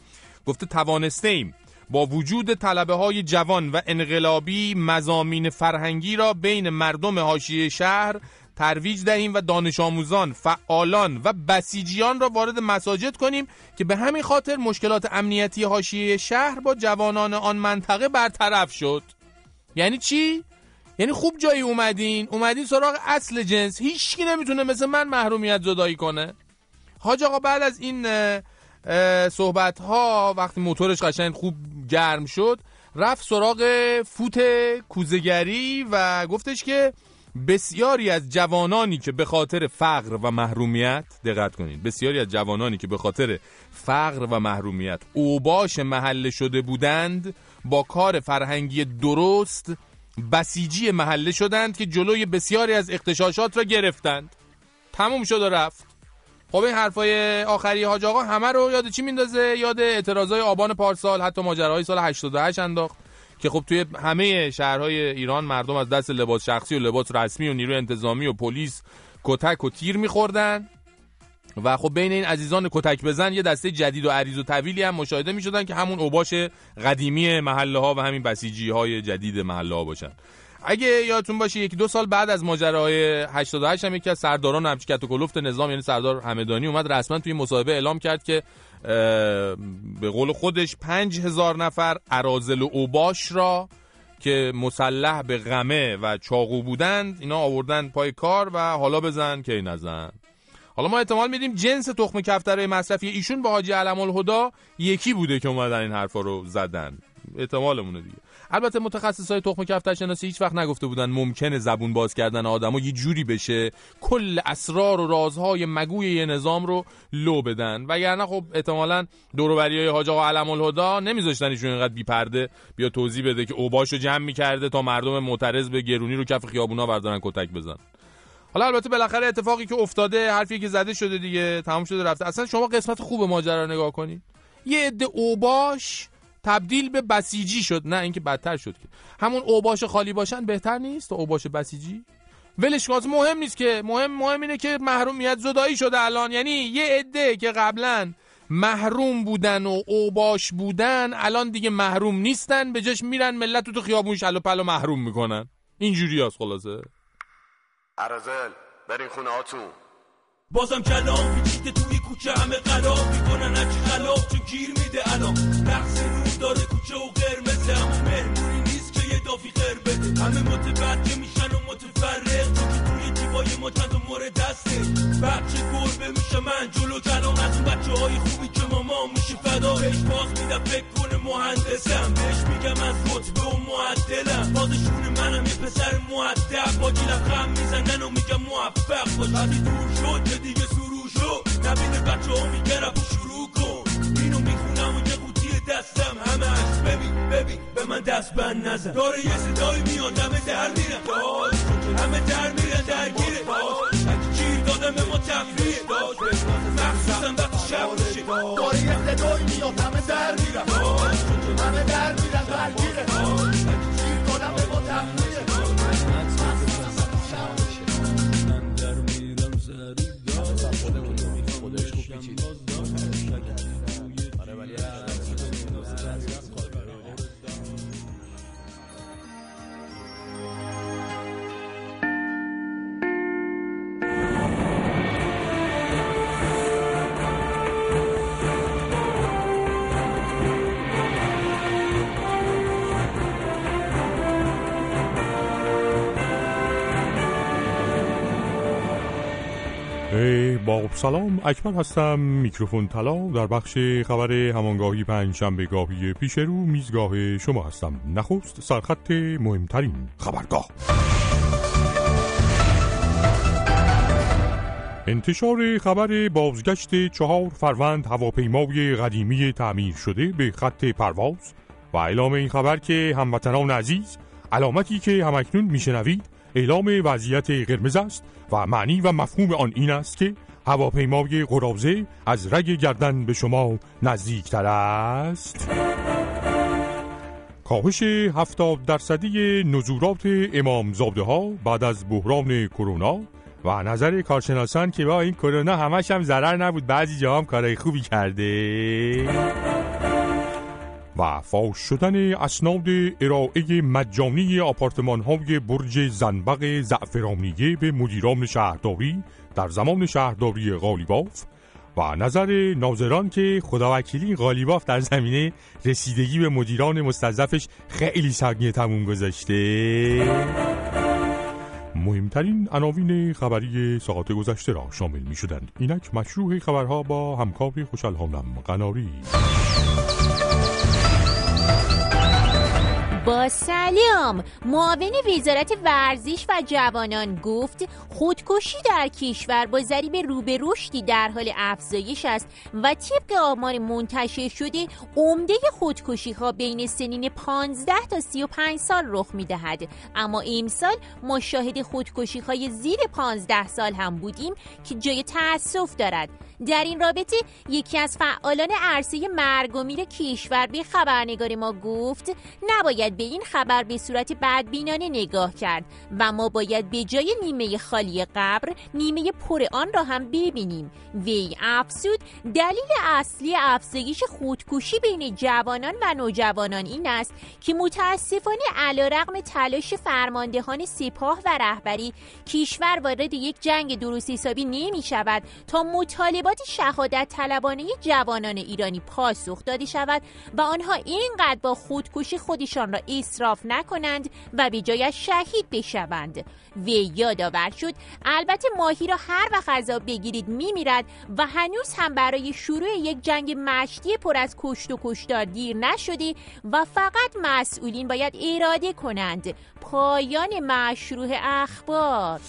گفته توانسته ایم با وجود طلبه های جوان و انقلابی مزامین فرهنگی را بین مردم حاشیه شهر ترویج دهیم و دانش آموزان، فعالان و بسیجیان را وارد مساجد کنیم که به همین خاطر مشکلات امنیتی حاشیه شهر با جوانان آن منطقه برطرف شد. یعنی چی؟ یعنی خوب جایی اومدین اومدین سراغ اصل جنس. هیچکی نمی‌تونه مثل من محرومیت زدایی کنه. حاج آقا بعد از این صحبت ها وقتی موتورش قشنگ خوب گرم شد رفت سراغ فوت کوزگری و گفتش که بسیاری از جوانانی که به خاطر فقر و محرومیت دقت کنید بسیاری از جوانانی که به خاطر فقر و محرومیت اوباش محله شده بودند با کار فرهنگی درست بسیجی محله شدند که جلوی بسیاری از اختشاشات را گرفتند. تموم شد و رفت. خب این حرفای آخری حاج آقا همه رو یاد چی میندازه؟ یاد اعتراضای آبان پارسال حتی ماجراهای سال 88 انداخت. که خب توی همه شهرهای ایران مردم از دست لباس شخصی و لباس رسمی و نیروی انتظامی و پلیس کتک و تیر میخوردن. و خب بین این عزیزان کتک بزن یه دسته جدید و عریض و طویلی هم مشاهده می‌شدن که همون اوباش قدیمی محله ها و همین بسیجی های جدید محله ها باشن. اگه یادتون باشه یکی دو سال بعد از ماجرای 88 هم یکی از سرداران همچکت و کلفت نظام یعنی سردار همدانی اومد رسما توی مصاحبه اعلام کرد که به قول خودش پنج هزار نفر ارازل و اوباش را که مسلح به غمه و چاقو بودند اینا آوردن پای کار و حالا بزن که نزن. حالا ما احتمال میدیم جنس تخم کفترهای مصرفی ایشون با حاجی علم الهدا یکی بوده که اومدن این حرفا رو زدن. احتمالمونه دیگه. البته متخصص های تخم کفتر شناسی هیچ وقت نگفته بودن ممکنه زبون باز کردن آدم و یه جوری بشه کل اسرار و رازهای مگوی یه نظام رو لو بدن. وگرنه خب احتمالا دوروبری های حاج آقا علم الهدا نمیذاشتن ایشون اینقدر بیپرده بیا توضیح بده که اوباشو جمع می‌کرده تا مردم معترض به گرونی رو کف خیابونا بردارن کتک بزن حالا البته بالاخره اتفاقی که افتاده حرفی که زده شده دیگه تمام شده رفته. اصلا شما قسمت خوب ماجرا نگاه کنید یه عده اوباش تبدیل به بسیجی شد. نه اینکه بدتر شد که. همون اوباش خالی باشن بهتر نیست؟ تا اوباش بسیجی؟ ولش کن. مهم نیست که. مهم مهم اینه که محرومیت زدایی شده الان. یعنی یه عده که قبلا محروم بودن و اوباش بودن الان دیگه محروم نیستن. به جاش میرن ملت تو, خیابون شلو پلو محروم می‌کنن. اینجوری هست خلاصه. عرزل برین خونه هاتون. بازم کلام پیچیده توی کوچه همه قلاب می‌کنن هرچی خلاف چون گیر میده الان. نقص نور داره کوچه و قرمزه اما مهمونی. نیست که یه دافی خیر بده همه متوجه میشن و متفرق. چون که توی جیبای ما چند مورد دسته. بچه گربه میشه من جلو کلام. از اون بچه های خوبی که ماما میشه فدا. بهش باز میدم فکر کنه مهندسم. بهش میگم از رتبه و معدلم. بازشون منم یه پسر معدب. با گیلم خم می‌زنن و میگم موفق باش. وقتی دور شد که دیگه سرو شد. نبینه بچه ها میگه رفت شروع کن. اینو می‌خونم و یه قوطی دستم. همه ببین. ببین به من دست بند نزن. داره یه صدایی میاد همه در میرن همه در میرن درگیره. گیر دادم به ما تفریه مخصوصا وقتی شب داره یه صدایی میاد همه در میرن همه در میرن درگیره. با سلام اکمل هستم. میکروفون طلا در بخش خبر همانگاهی پنج شنبه گاهی پیش رو میزگاه شما هستم. نخست سرخط مهمترین خبرگاه. انتشار خبر بازگشت چهار فروند هواپیمای قدیمی تعمیر شده به خط پرواز و اعلام این خبر که هموطنان عزیز علامتی که همکنون میشنوید اعلام وضعیت قرمز است و معنی و مفهوم آن این است که هواپیمای قرازه از رگ گردن به شما نزدیکتر است. کاهش هفتاد درصدی نزورات امامزاده ها بعد از بحران کرونا و نظر کارشناسان که با این کرونا همش هم ضرر نبود. بعضی جا هم کارهای خوبی کرده. و فاش شدن اسناد ارائه مجانی آپارتمان های برج زنبق زعفرانیه به مدیران شهرداری در زمان شهرداری غالیباف و نظر ناظران که خداوکیلی غالیباف در زمینه رسیدگی به مدیران مستضعفش خیلی سگنه تموم گذاشته مهمترین عناوین خبری ساعت گذشته را شامل می شدند اینک مشروع خبرها با همکار خوشالهانم قناری با سلام. معاون وزارت ورزش و جوانان گفت خودکشی در کشور با ضریب رو به رشدی در حال افزایش است و طبق آمار منتشر شده عمده خودکشی ها بین سنین 15 تا 35 سال رخ می دهد اما امسال ما شاهد خودکشی های زیر 15 سال هم بودیم که جای تأسف دارد. در این رابطه یکی از فعالان عرصه مرگ و میر کشور به خبرنگار ما گفت نباید به این خبر به صورت بدبینانه نگاه کرد و ما باید به جای نیمه خالی قبر نیمه پر آن را هم ببینیم. وی افسود دلیل اصلی افزایش خودکشی بین جوانان و نوجوانان این است که متاسفانه علیرغم تلاش فرماندهان سپاه و رهبری کشور وارد یک جنگ درست حسابی نمی شود تا مطالبات شهادت طلبانه جوانان ایرانی پاسخ داده شود و آنها اینقدر با خودکشی خودشان را اصراف نکنند و به جایش شهید بشوند. وی یادآور شد البته ماهی را هر وقت غذا بگیرید میمیرد و هنوز هم برای شروع یک جنگ مشتی پر از کشت و کشتار دیر نشده و فقط مسئولین باید اراده کنند. پایان مشروع اخبار.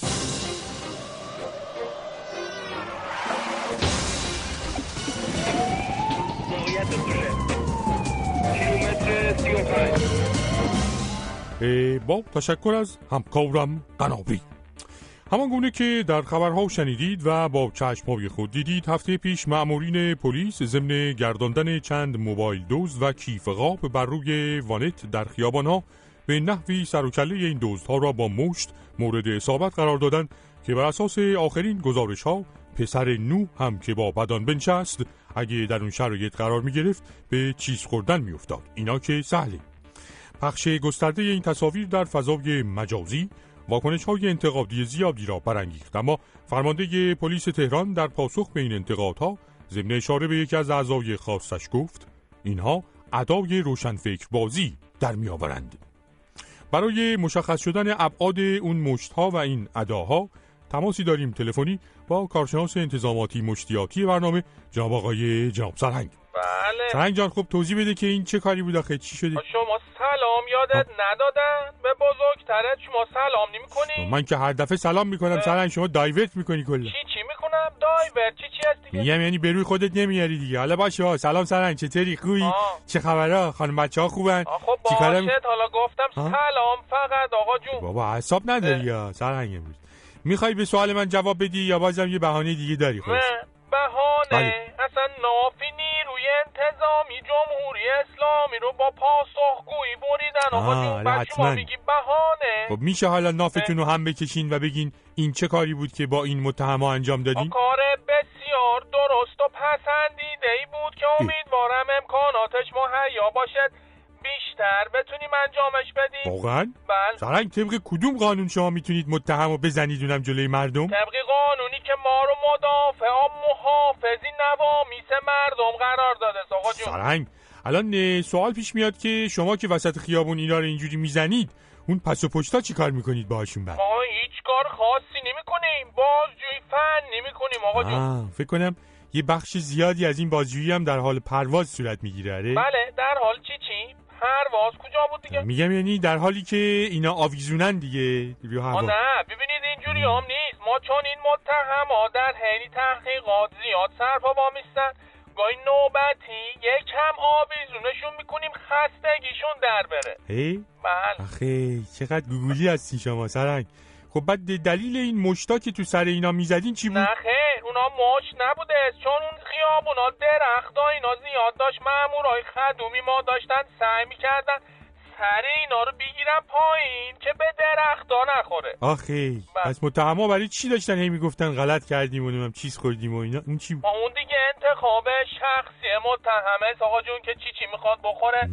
با تشکر از همکارم قنابی. همان گونه که در خبرها شنیدید و با چشمهای خود دیدید هفته پیش مأمورین پلیس ضمن گرداندن چند موبایل دوز و کیف غاب بر روی وانت در خیابانها به نحوی سر و کله این دزدها را با مشت مورد اصابت قرار دادند که بر اساس آخرین گزارش ها پسر نو هم که با بدان بنشست اگه در اون شرایط قرار می گرفت به چیز خوردن می افتاد اینا که سهله. پخش گسترده این تصاویر در فضای مجازی واکنش های انتقادی زیادی را برانگیخت. اما فرمانده پلیس تهران در پاسخ به این انتقادها ضمن اشاره به یکی از اعضای خاصش گفت اینها ادای روشنفکر بازی در میآورند. برای مشخص شدن ابعاد اون مشتها و این اداها تماسی داریم. تلفنی با کارشناس انتظاماتی مشتیاتی برنامه جناب آقای جناب سرهنگ. بله. سرهنگ جان خب توضیح بده که این چه کاری بود آخه؟ چی شده؟ شما سلام یادت ندادن؟ به بزرگترت شما سلام نمی کنی؟ من که هر دفعه سلام می‌کنم. سرهنگ شما دایورت می‌کنی کلا. چی چی می‌کنم؟ دایورت. چی چی هست دیگه میگم یعنی به روی خودت نمیاری دیگه. حالا باشه. ها سلام سرهنگ. چطوری؟ خوبی؟ چه خبره خانم بچه ها خوبن خب حالا گفتم سلام فقط آقا جون. بابا حساب نداری یا؟ سرهنگ امروز. می‌خوای به سوال من جواب بدی یا بازم یه بهانه دیگه داری خودت بهانه. بله. اصلا نافی نیروی انتظامی جمهوری اسلامی رو با پاسخگویی بریدن. آقا جون بعد شما میگی بهانه. خب میشه حالا نافتون رو هم بکشین و بگین این چه کاری بود که با این متهم انجام دادین کار بسیار درست و پسندیده ای بود که امیدوارم امکاناتش مهیا باشد. بیشتر بتونیم انجامش بدیم واقعا؟ بله سرنگ طبق کدوم قانون شما می‌تونید متهم و بزنید اونم جلوی مردم؟ طبق قانونی که ما رو مدافع و محافظی نوامیس مردم قرار داده آقا جون سرنگ الان سوال پیش میاد که شما که وسط خیابون اینا رو اینجوری می‌زنید اون پس و پشتا چی کار می‌کنید باهاشون بعد؟ ما هیچ کار خاصی نمی‌کنیم بازجویی فن نمی‌کنیم آقا جون فکر کنم یه بخش زیادی از این بازجویی هم در حال پرواز صورت می‌گیره آره؟ بله در حال چی چی پرواز کجا بود دیگه؟ میگم یعنی در حالی که اینا آویزونن دیگه. رو هوا. نه ببینید اینجوری هم نیست. ما چون این متهم ها در حین تحقیقات زیاد سرپا وامیستن گاهی نوبتی یک هم آویزونشون می‌کنیم خستگیشون در بره. هی؟ بله. آخه چقدر گوگولی هستی شما سرنگ. خب بعد دلیل این مشتا که تو سر اینا می‌زدین چی بود؟ نه خیر اونا مشت نبوده. چون اون خیابونا درخت اینا زیاد داشت مامورای خدومی ما داشتن سعی می‌کردن سر اینا رو بگیرم پایین که به درختا نخوره. آخه پس متهما برای چی داشتن هی می‌گفتن غلط کردیم و نمی‌دونم چیز خوردیم و اینا؟ اون چی بود؟ اون دیگه انتخاب شخصی متهمه. آقا جون که چی چی می‌خواد بخوره.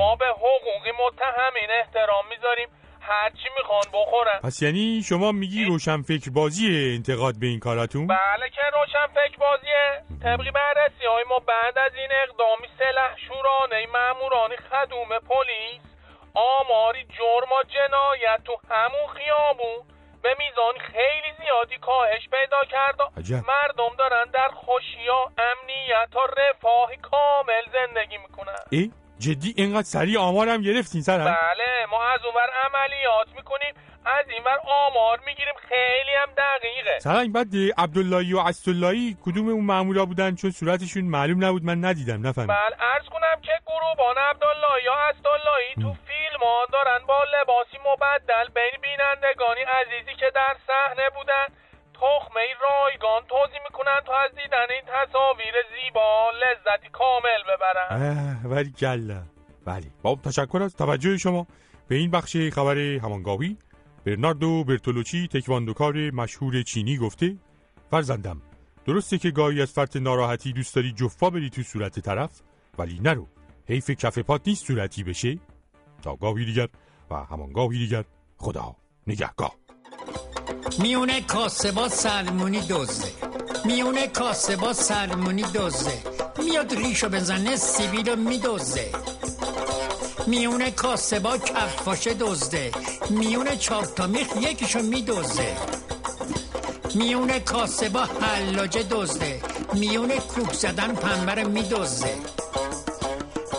ما به حقوقی متهمین احترام می‌ذاریم. هر چی می‌خوان بخورن؟ پس یعنی شما میگی روشن فکر بازی انتقاد به این کاراتون؟ بله که روشن فکر بازیه طبقی بررسی های ما بعد از این اقدامی سلح شورانه مامورانی خدوم پلیس آماری جرم و جنایت تو همون خیابون. به میزان خیلی زیادی کاهش پیدا کرده مردم دارن در خوشی و امنیت و رفاه کامل زندگی می‌کنن. ای؟ جدی اینقدر سریع آمارم گرفتین سر بله ما از اونور عملیات می‌کنیم. از اینور آمار می‌گیریم. خیلی هم دقیقه. سرنگ بعد عبداللهی و عصداللهی کدوم اون معمولا بودن؟ چون صورتشون معلوم نبود من ندیدم نفهمم بله عرض کنم که گروبان عبداللهی یا عصداللهی تو فیلم ها دارن با لباسی مبدل بین بینندگانی عزیزی که در صحنه بودن تخمه رایگان توضیح می‌کنن تا از دیدن این تصاویر زیبا لذتی کامل ببرن. ولی گله ولی با تشکر از توجه شما. به این بخش خبر همانگاوی برناردو برتولوچی تکواندوکار مشهور چینی گفته فرزندم درسته که گاهی از فرط ناراحتی دوست داری جفا بری تو صورت طرف ولی نرو. حیف کف پات نیست صورتی بشه. تا گاهی دیگر و همانگاهی دیگر خدا نگهگاه میونه کاسه با سلمونی دوزه میونه کاسه با سلمونی دوزه میاد ریشو بزنه سیبیلو میدوزه میونه کاسه با کفاشه دزده. میونه چهار تا میخ یکیشو میدوزه میونه کاسه با حلاجه دزده. میونه کوک زدن پنبر میدوزه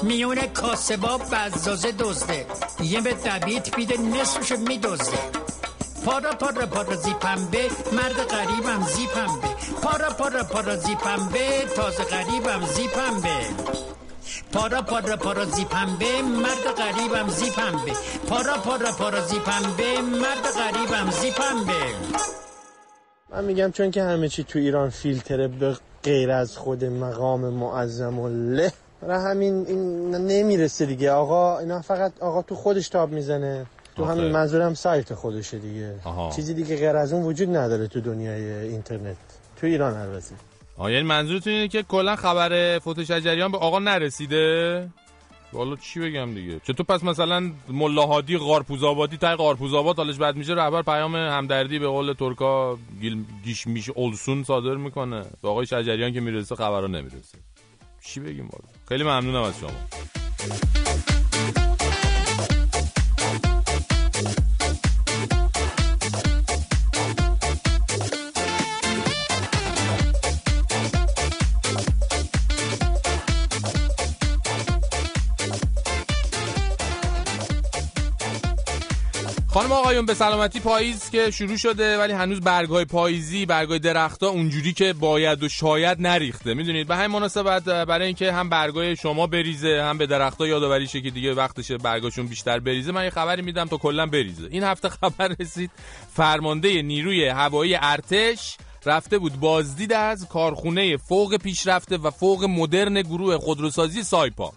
میونه کاسه با بزازه دزده. یه به دبیت بیده نصفشو میدوزه پارا پارا پارا زیپنبه مرد غریبم زیپنبه پارا پارا پارا زیپنبه تازه غریبم زیپنبه پارا پارا پارا زیپنبه مرد غریبم زیپنبه پارا پارا پارا زیپنبه مرد غریبم زیپنبه من میگم چون که همه چی تو ایران فیلتره به غیر از خود مقام معظم و له برای همین این نمی‌رسه دیگه. آقا اینا فقط آقا تو خودش تاب می‌زنه. تو همین منظورم سایت خودشه دیگه. آها. چیزی دیگه غیر از اون وجود نداره تو دنیای اینترنت. تو ایران البته آه یعنی منظورتون اینه که کلا خبر فوت شجریان به آقا نرسیده؟ والا چی بگم دیگه؟ چطور پس مثلا ملاحادی قارپوز آبادی تای قارپوز آباد حالش بد میشه رهبر پیام همدردی به قول ترکا گیل گیش میش اولسون صادر می‌کنه. به آقای شجریان که می‌رسه خبرها نمی‌رسه. چی بگیم والا؟ خیلی ممنونم از شما. خانم آقایون به سلامتی پاییز که شروع شده ولی هنوز برگای پاییزی برگای درختها اونجوری که باید و شاید نریخته. می‌دونید به همین مناسبت برای اینکه هم برگای شما بریزه هم به درختها یادآوری شه که دیگه وقتشه برگاشون بیشتر بریزه. من یه خبری میدم تا کلا بریزه. این هفته خبر رسید فرمانده نیروی هوایی ارتش رفته بود بازدید از کارخونه فوق پیشرفته و فوق مدرن گروه خودروسازی سایپا.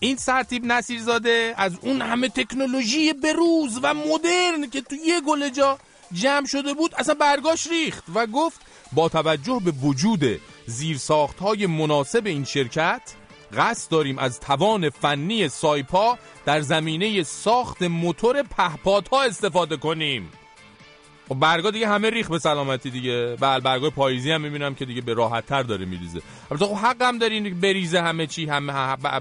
این سرتیب نصیرزاده از اون همه تکنولوژی بروز و مدرن که تو یه گل جا جمع شده بود اصلا برگاش ریخت و گفت با توجه به وجود زیرساخت های مناسب این شرکت قصد داریم از توان فنی سایپا در زمینه ساخت موتور پهپادها استفاده کنیم. خب برگا دیگه همه ریخ به سلامتی دیگه. بل برگای پاییزی هم می‌بینم که دیگه به راحت تر داره میریزه. البته خب حق هم دارین بریزه همه چی همه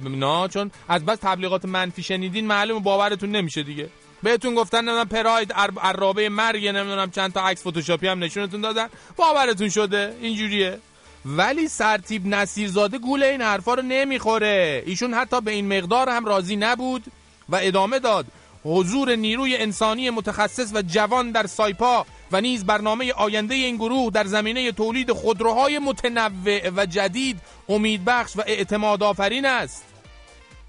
نه چون از بس تبلیغات منفی شنیدین معلوم باورتون نمیشه دیگه. بهتون گفتن نمی‌دونم پراید عرابه مرگ نمی‌دونم چند تا عکس فتوشاپی هم نشونتون دادن. باورتون شده؟ اینجوریه. ولی سرتیب نصیرزاده گول این حرفا رو نمی‌خوره. ایشون حتی به این مقدار هم راضی نبود و ادامه داد. حضور نیروی انسانی متخصص و جوان در سایپا و نیز برنامه آینده این گروه در زمینه تولید خودروهای متنوع و جدید امیدبخش و اعتماد آفرین است.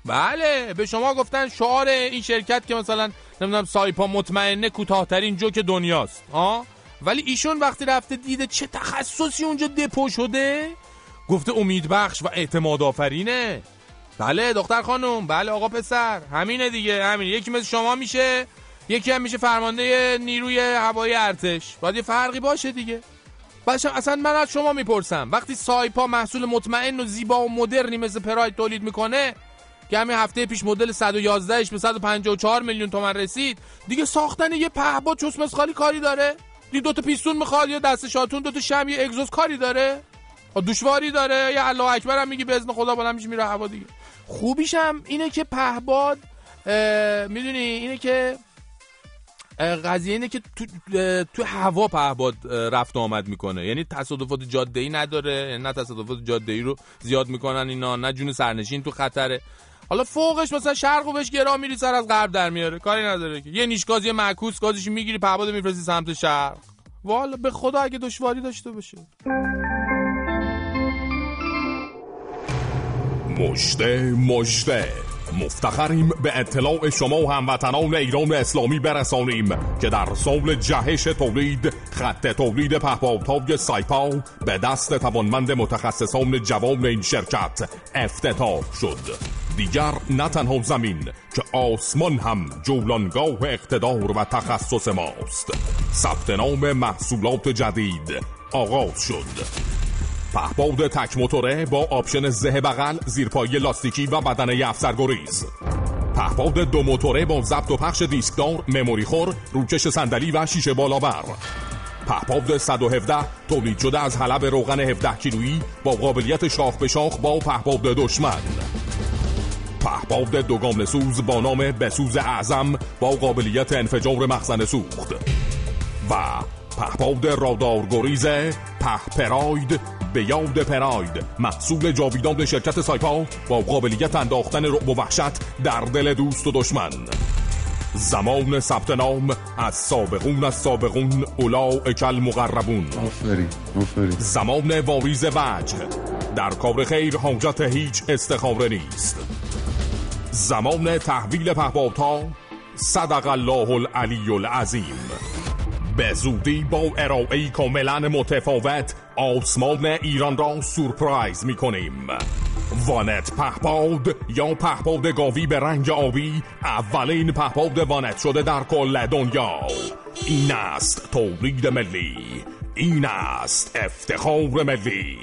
بله به شما گفتن شعار این شرکت که مثلا نمی‌دونم سایپا مطمئنه کوتاهترین جوک دنیاست آه ولی ایشون وقتی رفته دیده چه تخصصی اونجا دپو شده گفته امیدبخش و اعتماد آفرینه. بله دختر خانم. بله آقا پسر. همینه دیگه همین یکی مثل شما میشه یکی هم میشه فرمانده نیروی هوایی ارتش. باید یه فرقی باشه دیگه. بچه اصلا من از شما می‌پرسم. وقتی سایپا محصول مطمئن و زیبا و مدرنی مثل پراید تولید می‌کنه که همین هفته پیش مدل 111 به 154 میلیون تومن رسید دیگه ساختن یه پهباد چسمس خالی کاری داره؟ دی دو تا پیستون می‌خواد یا دست شاتون دو تا شم یه اگزوز کاری داره؟ دشواری داره؟ یا الله اکبر هم میگی به اذن خدا بلند میشه میره هوا دیگه. خوبیش هم اینه که پهباد می‌دونی اینه که قضیه اینه که تو, تو هوا پهباد رفت آمد می‌کنه. یعنی تصادفات جاده ای نداره یعنی نه تصادفات جاده ای رو زیاد می‌کنن اینا نه جون سرنشین تو خطره. حالا فوقش مثلا شرق و بهش گرا میری سر از غرب در میاره. کاری نداره که. یه نیشگاز یه معکوس گازش می‌گیری پهباد میفرستی سمت شرق. والا به خدا اگه دشواری داشته باشه. مجده مجده مفتخریم به اطلاع شما و هموطنان ایران اسلامی برسانیم که در سال جهش تولید خط تولید پهپادهای سایپا به دست توانمند متخصصان جوان این شرکت افتتاح شد. دیگر نه تنها زمین که آسمان هم جولانگاه اقتدار و تخصص ماست. ثبت نام محصولات جدید آغاز شد. پهباد تک موتوره با option زه بغل زیرپایی لاستیکی و بدنه افسرگریز پهباد دو موتوره با ضبط و پخش دیسکدار memory خور روکش صندلی و شیشه بالابر پهپاد 117 تولید شده از حلب روغن 17 کیلویی با قابلیت شاخ به شاخ با پهپاد دشمن. پهپاد دوگانه سوز با نام بسوز اعظم با قابلیت انفجار مخزن سوخت. و پهپاد رادار گریز پهپراید. به یاد پراید. محصول جاویدان شرکت سایپا با قابلیت انداختن رعب و وحشت در دل دوست و دشمن. زمان ثبت نام از سابقون از سابقون اولا اکل مقربون آفرین آفرین. زمان واریز وجه. در کار خیر حاجت هیچ استخاره نیست. زمان تحویل پهپادها صدق الله العلی العظیم. به زودی با ارائه کاملا متفاوت آسمان ایران را سورپرایز می کنیم وانت پهپاد یا پهپاد گاوی به رنگ آبی اولین پهپاد وانت شده در کل دنیا. این است تولید ملی. این است افتخار ملی.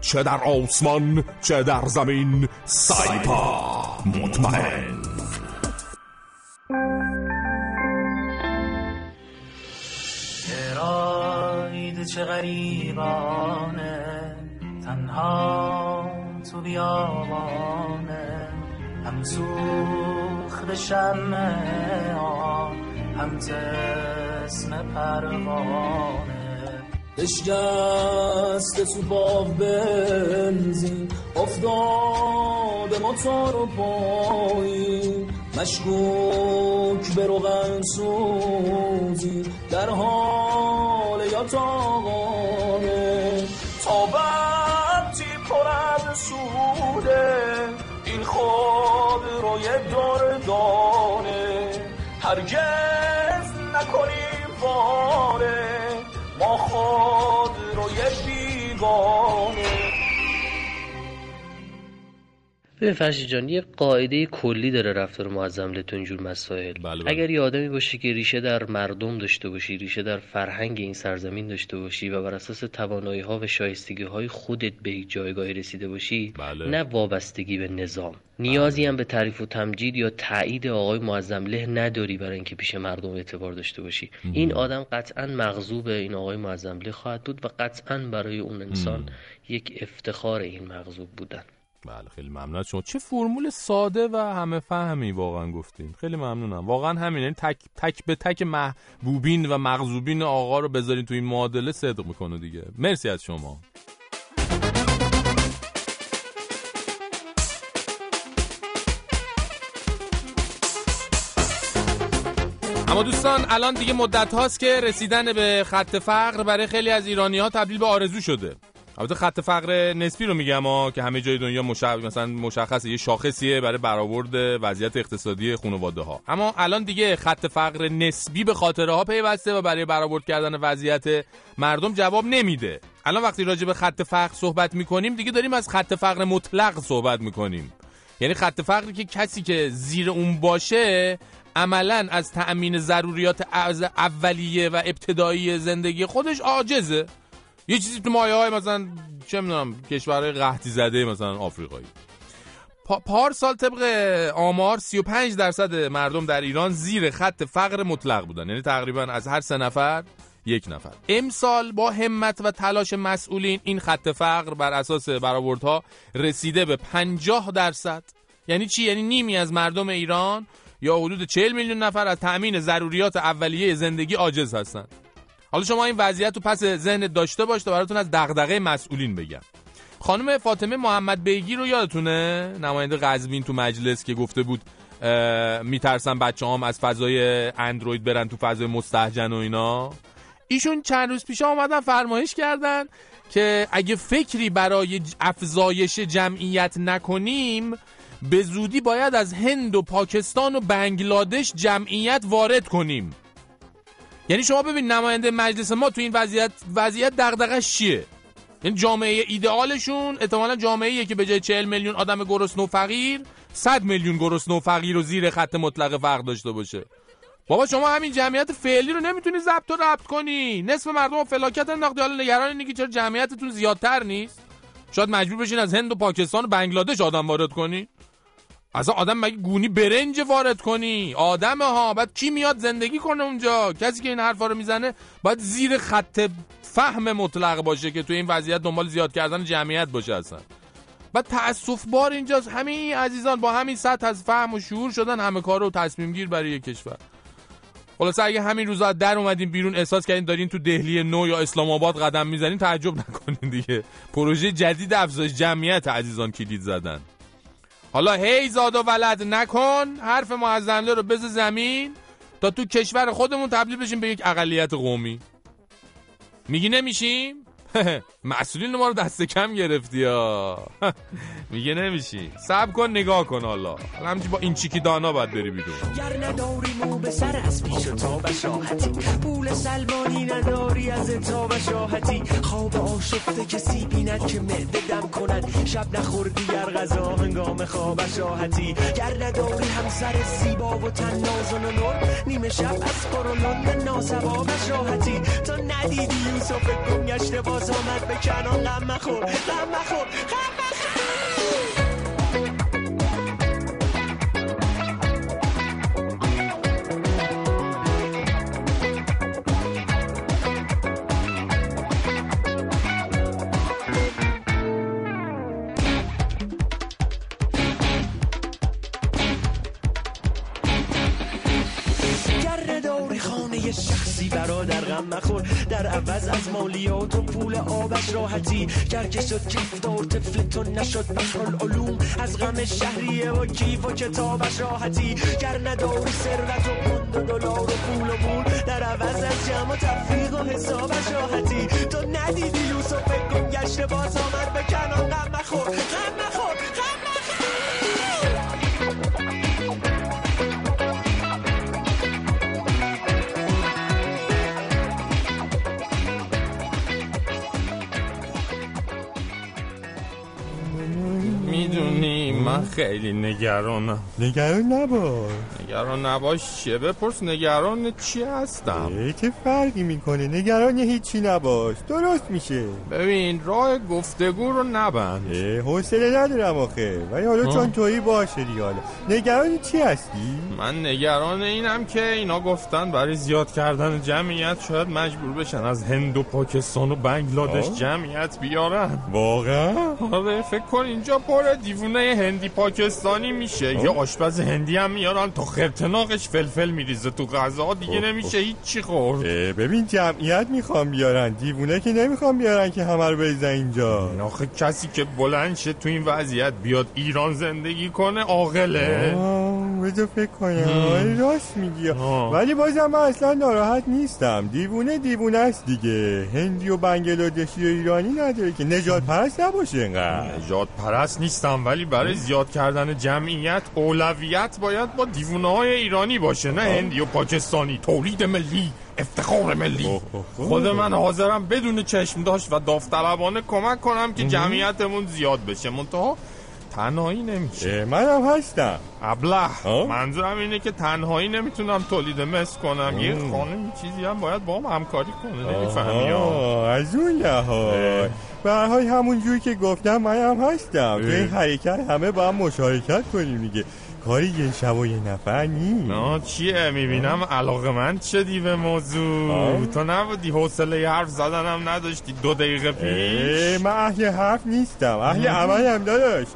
چه در آسمان چه در زمین سایپا. مطمئن. چه غریبانه تنها تو بیابانه. هم سوخت آن هم تسم پروانه. اشگست تو با بنزین افتاد موتور و پایین. مشکوک به روغن سوزی در حال تاغانه تا وقتی پر سوده. این خواب رو یه دور دانه. هرگز نکنیم واره ما خود رو یه بیگانه ببین فرشی جان یه قاعده کلی داره رفتار معظم تو اینجور مسائل. بله بله. اگر یه آدمی باشی که ریشه در مردم داشته باشی ریشه در فرهنگ این سرزمین داشته باشی و بر اساس توانایی ها و شایستگی های خودت به یک جایگاهی رسیده باشی بله. نه وابستگی به نظام. نیازی هم به تعریف و تمجید یا تایید آقای معظم له نداری برای اینکه پیش مردم اعتبار داشته باشی. این آدم قطعا مغضوب این آقای معظم له خواهد بود و قطعا برای اون انسان یک افتخار این مغضوب بودن. بله خیلی ممنون شما. چه فرمول ساده و همه فهمی واقعا گفتین. خیلی ممنونم. واقعا همین یعنی تک تک به تک محبوبین و مغضوبین آقا رو بذارین تو این معادله صدق می‌کنه دیگه. مرسی از شما. اما دوستان الان دیگه مدت هاست که رسیدن به خط فقر برای خیلی از ایرانی ها تبدیل به آرزو شده. البته خط فقر نسبی رو میگم ها که همه جای دنیا مشخص مثلا مشخصه یه شاخصیه برای برآورد وضعیت اقتصادی خانواده ها اما الان دیگه خط فقر نسبی به خاطره ها پیوسته و برای برآورد کردن وضعیت مردم جواب نمیده. الان وقتی راجع به خط فقر صحبت می‌کنیم دیگه داریم از خط فقر مطلق صحبت می‌کنیم. یعنی خط فقری که کسی که زیر اون باشه عملا از تأمین ضروریات اولیه و ابتدایی زندگی خودش عاجزه. یه چیزی تو مایه های مثلا چه می‌دونم کشورهای قحطی زده مثلا آفریقایی. پا پارسال طبق آمار 35 درصد مردم در ایران زیر خط فقر مطلق بودن. یعنی تقریبا از هر سه نفر یک نفر. امسال با همت و تلاش مسئولین این خط فقر بر اساس برآوردها رسیده به 50 درصد. یعنی چی؟ یعنی نیمی از مردم ایران یا حدود 40 میلیون نفر از تأمین ضروریات اولیه زندگی عاجز هستند. حالا شما این وضعیت رو پس ذهن داشته باش تا براتون از دغدغه مسئولین بگم. خانم فاطمه محمد بیگی رو یادتونه؟ نماینده قزوین تو مجلس که گفته بود میترسن بچه هم از فضای اندروید برن تو فضای مستحجن و اینا. ایشون چند روز پیش آمدن فرمایش کردن که اگه فکری برای افزایش جمعیت نکنیم به زودی باید از هند و پاکستان و بنگلادش جمعیت وارد کنیم. یعنی شما ببین نماینده مجلس ما تو این وضعیت وضعیت دغدغش چیه؟ یعنی جامعه ایدئالشون احتمالا جامعه که به جای 40 میلیون آدم گرسنه و فقیر 100 میلیون گرسنه و فقیر و زیر خط مطلق فقر داشته باشه. بابا شما همین جمعیت فعلی رو نمی‌تونی ضبط و ربط کنی. نصف مردم فلاکت انداختی حالا نگران اینی چرا جمعیتتون زیادتر نیست؟ شاید مجبور بشین از هند و پاکستان و بنگلادش آدم وارد کنی. اصلا آدم مگه گونی برنج وارد کنی؟ آدم ها بعد کی میاد زندگی کنه اونجا؟ کسی که این حرفا رو می‌زنه باید زیر خط فهم مطلق باشه که تو این وضعیت دنبال زیاد کردن جمعیت باشه اصلا. بعد تاسف بار اینجاست. همین عزیزان با همین سطح از فهم و شعور شدن همه کار رو تصمیم گیر برای یک کشور. خلاص اگه همین روزا در اومدین بیرون احساس کردین دارین تو دهلی نو یا اسلام آباد قدم می‌زنین تعجب نکنین دیگه. پروژه جدید افزایش جمعیت عزیزان کلید زدن. حالا هی زاد و ولد نکن حرف معظمله رو بز زمین تا تو کشور خودمون تبدیل بشیم به یک اقلیت قومی. میگی نمیشیم؟ مسئولین ما رو دست کم گرفتی یا میگه نمیشی. سب کن نگاه کن حالا. همچی با این چیکی دانا باید بری بیرون. گر نداری مو به سر از پیش تا بشاحتی پول سلمانی نداری از تا بشاحتی خواب آشفته کسی بیند که معده دم کند. شب نخوردی گر غذا هنگام خواب شاحتی گر نداری همسر زیبا و تن نازن و نور نیمه شب از قرولان ناسبا بشاحتی تا ندیدی یوسف گم گشته باز آمد به کنان غم مخور غم مخور غم شخصی برادر غم مخور. در عوض از مالیات و پول آبش راحتی. گر که شد کفدار طفل تو نشد بحر العلوم از غم شهریه و کیف و کتابش راحتی. گر نداری ثروت و پوند و دلار و پول و مول در عوض از جمع و تفریق و حسابش راحتی. تو ندیدی یوسف گم گشته باز آمد به کنان غم مخور غم مخور غم من خیلی نگرانم. نگران نباش. نگران نباش چیه؟ بپرس نگران چی هستم؟ چه فرقی می‌کنه؟ نگران هیچی نباش. درست میشه. ببین راه گفتگو رو نبند. حوصله ندارم آخه. ولی حالا چون تویی باشه دیگه نگران چی هستی؟ من نگران اینم که اینا گفتن برای زیاد کردن جمعیت شاید مجبور بشن از هند و پاکستان و بنگلادش جمعیت بیارن. واقعا؟ آره فکر کن اینجا پر دیوونه هندی پاکستانی میشه. یه آشپز هندی هم میارن تا خرتناقش فلفل میریزه تو غذا. دیگه نمیشه هیچی خورد. ببین جمعیت می‌خوام بیارن. دیوونه که نمی‌خوام بیارن که همه رو بریزن اینجا. آخه کسی که بلند شه تو این وضعیت بیاد ایران زندگی کنه عاقله. بذار فکر کنم. راست میگی. ولی بازم من اصلا ناراحت نیستم. دیوونه دیوونه است دیگه. هندی و بنگلادشی و ایرانی نداره که. نجات پرست نباشه اینقدر. نجات پرست نیستم ولی برای زیاد کردن جمعیت اولویت باید با دیوونه های ایرانی باشه نه هندی و پاکستانی. تولید ملی افتخار ملی. خود من حاضرم بدون چشم داشت و داوطلبانه کمک کنم که جمعیتمون زیاد بشه. منتها تنهایی نمیشه. منم هستم. ابله منظورم اینه که تنهایی نمی‌تونم تولید مثل کنم. یه خانم چیزی هم باید با هم همکاری کنه نمی‌فهمی از اون لحاظ. حال همون جوری که گفتم منم هستم. تو این حرکت همه با هم مشارکت کنیم دیگه. کاری یه شب و یه نفر نیم نه چیه؟ می‌بینم علاقه من شدی به موضوع؟ تو نبودی حوصله حرف زدنم نداشتی دو دقیقه پیش؟ من اهل حرف نیستم. اهل عمل هم داداش.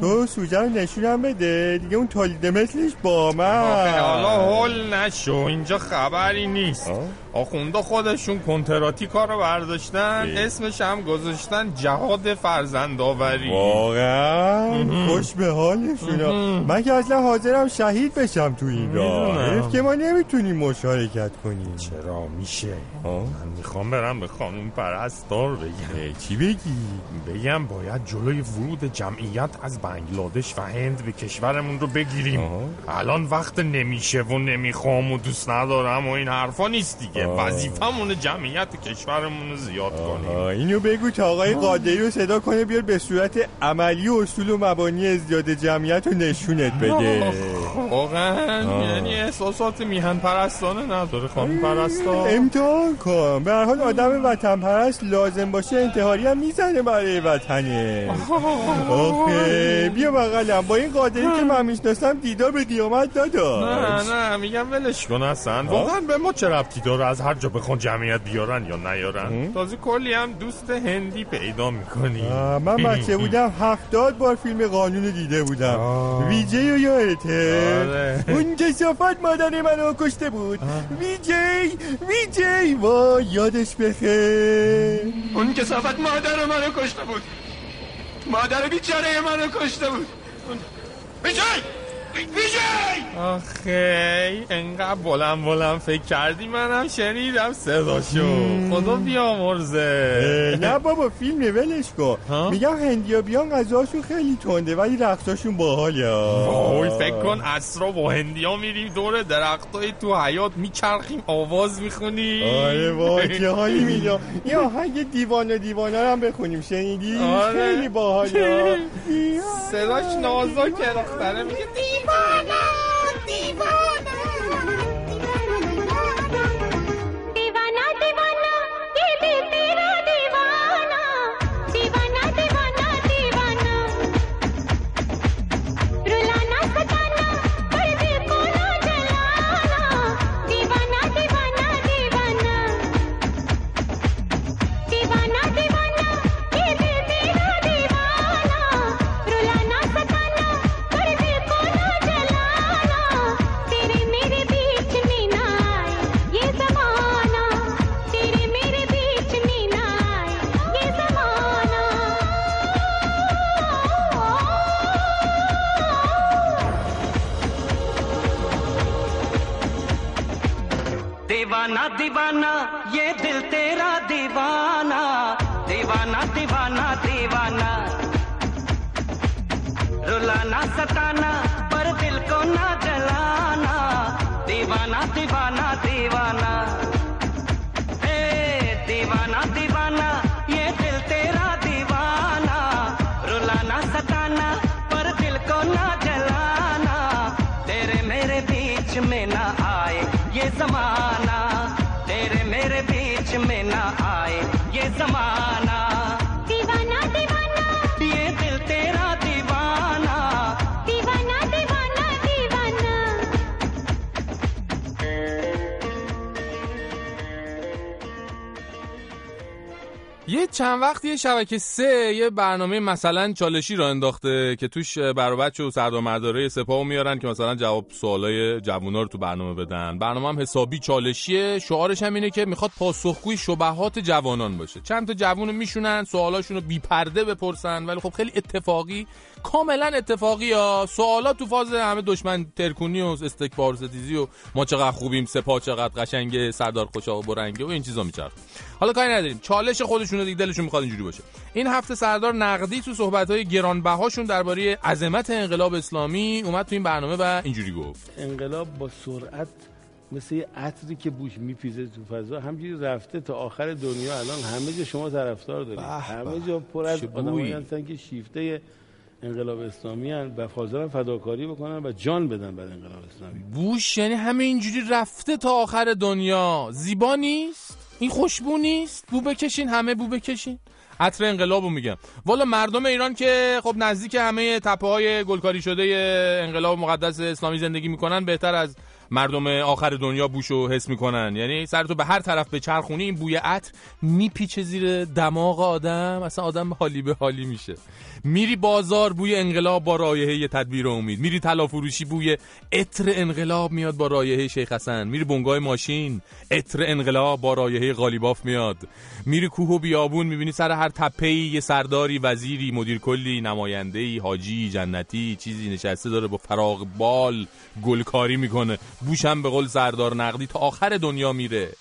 تو سوجه رو نشونم بده. دیگه اون تولید مثلش با من. حالا هول نشو. اینجا خبری نیست. آخونده خودشون کنتراتی کار رو برداشتن اسمش هم گذاشتن جهاد فرزندآوری. واقعا؟ خوش به حالشون. من که اصلا حاضرم شهید بشم تو این راه. که ما نمی‌تونیم مشارکت کنیم. چرا میشه؟ من می‌خوام برم به خانم پرستار بگم. چی بگی؟ بگم باید جلوی ورود جمعیت از بنگلادش و هند به کشورمون رو بگیریم. الان وقت نمیشه و نمی‌خوام و دوست ندارم و این حرفا نیست دیگه. وظیفمون جمعیت کشورمون رو زیاد کنیم. اینو بگو تا آقای قادری رو صدا کنه بیار به صورت عملی و اصول و مبانی ازدیاد جمعیت رو نشونت بده. واقعا یعنی احساسات میهن پرستانه نداره خانم پرستار امتحان کن. به هر حال آدم وطن پرست لازم باشه انتحاری هم می‌زنه برای وطنه. آخه بیا بغلم. با این قادری که من می‌شناسم دیدار به قیامت داداش. نه نه میگم ولش کن. اصلا واقعا به ما چه ربطی داره از هر جا بخون جمعیت بیارن یا نیارن؟ تازه کلی هم دوست هندی پیدا می‌کنی. من بچه بودم هفتاد بار فیلم قانون دیده بودم. ویجی و یادته اون کسافت مادر منو کشته بود. ویجی ویجی وا یادش بخیر. اون کسافت مادر منو کشته بود. مادر بیچاره منو کشته بود. ویجی! آخه انقدر بلند بلند فکر کردی منم شنیدم صداشو. خدا بیامرزه. نه بابا فیلم ولش کن. میگم هندیا بیان غذاشون خیلی تنده ولی رقصاشون باحاله. وای فکر کن اسرا با هندیا میریم دور درختای تو حیات میچرخیم آواز می‌خونی آره وای چه حالی میدم یه آهنگ دیوانه دیوانه هم بخونیم شنیدی؟ آره. خیلی باحاله. صداش نازک دختره میگه دیوانه دیوانه شبکه سه یه برنامه مثلا چالشی را انداخته که توش برا بچه و سردار سپاهو میارن که مثلا جواب سوالای جوونا رو تو برنامه بدن. برنامه هم حسابی چالشیه. شعارش هم اینه که می‌خواد پاسخگوی شبهات جوانان باشه. چند تا جوون میشونن سوالاشون رو بی پرده بپرسن ولی خب خیلی اتفاقی کاملا اتفاقی ها. سوالات تو فاز همه دشمن ترکونی و استکبار ستیزی و ما چقدر خوبیم سپاه چقدر قشنگه سردار خوشا و برنگه و این چیزا میچرخ حالا کاری نداریم. چالش خودشون رو دیگه دلشون می‌خواد اینجوری باشه. این هفته سردار نقدی تو صحبت‌های گرانبهاشون درباره عظمت انقلاب اسلامی اومد تو این برنامه و اینجوری گفت. انقلاب با سرعت مثل یه عطری که بوش میپیزه تو فضا همجوری رفته تا آخر دنیا. الان همه جا شما طرفدار دارید. همه جا پر از آدمایی. هستن که شیفته انقلاب اسلامی هن و فداکاری بکنن و جان بدن برای انقلاب اسلامی. بوش یعنی همه اینجوری رفته تا آخر دنیا. زیبا نیست؟ این خوشبو نیست؟ بو بکشین همه بو بکشین. عطر انقلابو میگم. والا مردم ایران که خب نزدیک همه تپه های گلکاری شده انقلاب مقدس اسلامی زندگی می‌کنن بهتر از مردم آخر دنیا بوشو حس می‌کنن. یعنی سرتو به هر طرف به چرخونی این بوی عطر میپیچه زیر دماغ آدم. اصلا آدم حالی به حالی میشه. میری بازار بوی انقلاب با رایحه تدبیر امید. میری طلا فروشی بوی عطر انقلاب میاد با رایحه شیخ حسن. میری بنگاه ماشین عطر انقلاب با رایحه قالیباف میاد. میری کوه و بیابون می‌بینی سر هر تپه یه سرداری وزیری مدیر کلی نماینده حاجی جنتی چیزی نشسته داره با فراغ بال گلکاری می‌کنه. بوشم به قول سردار نقدی تا آخر دنیا میره.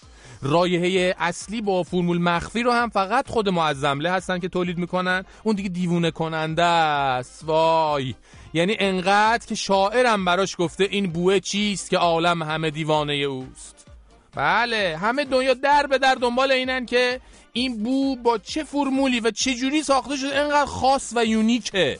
رایحه اصلی با فرمول مخفی رو هم فقط خود معظمله هستن که تولید می‌کنن. اون دیگه دیوونه کننده است. وای! یعنی انقدر که شاعرم براش گفته این بوه چیست که عالم همه دیوانه اوست. بله همه دنیا در به در دنبال اینن که این بو با چه فرمولی و چه جوری ساخته شده انقدر خاص و یونیکه.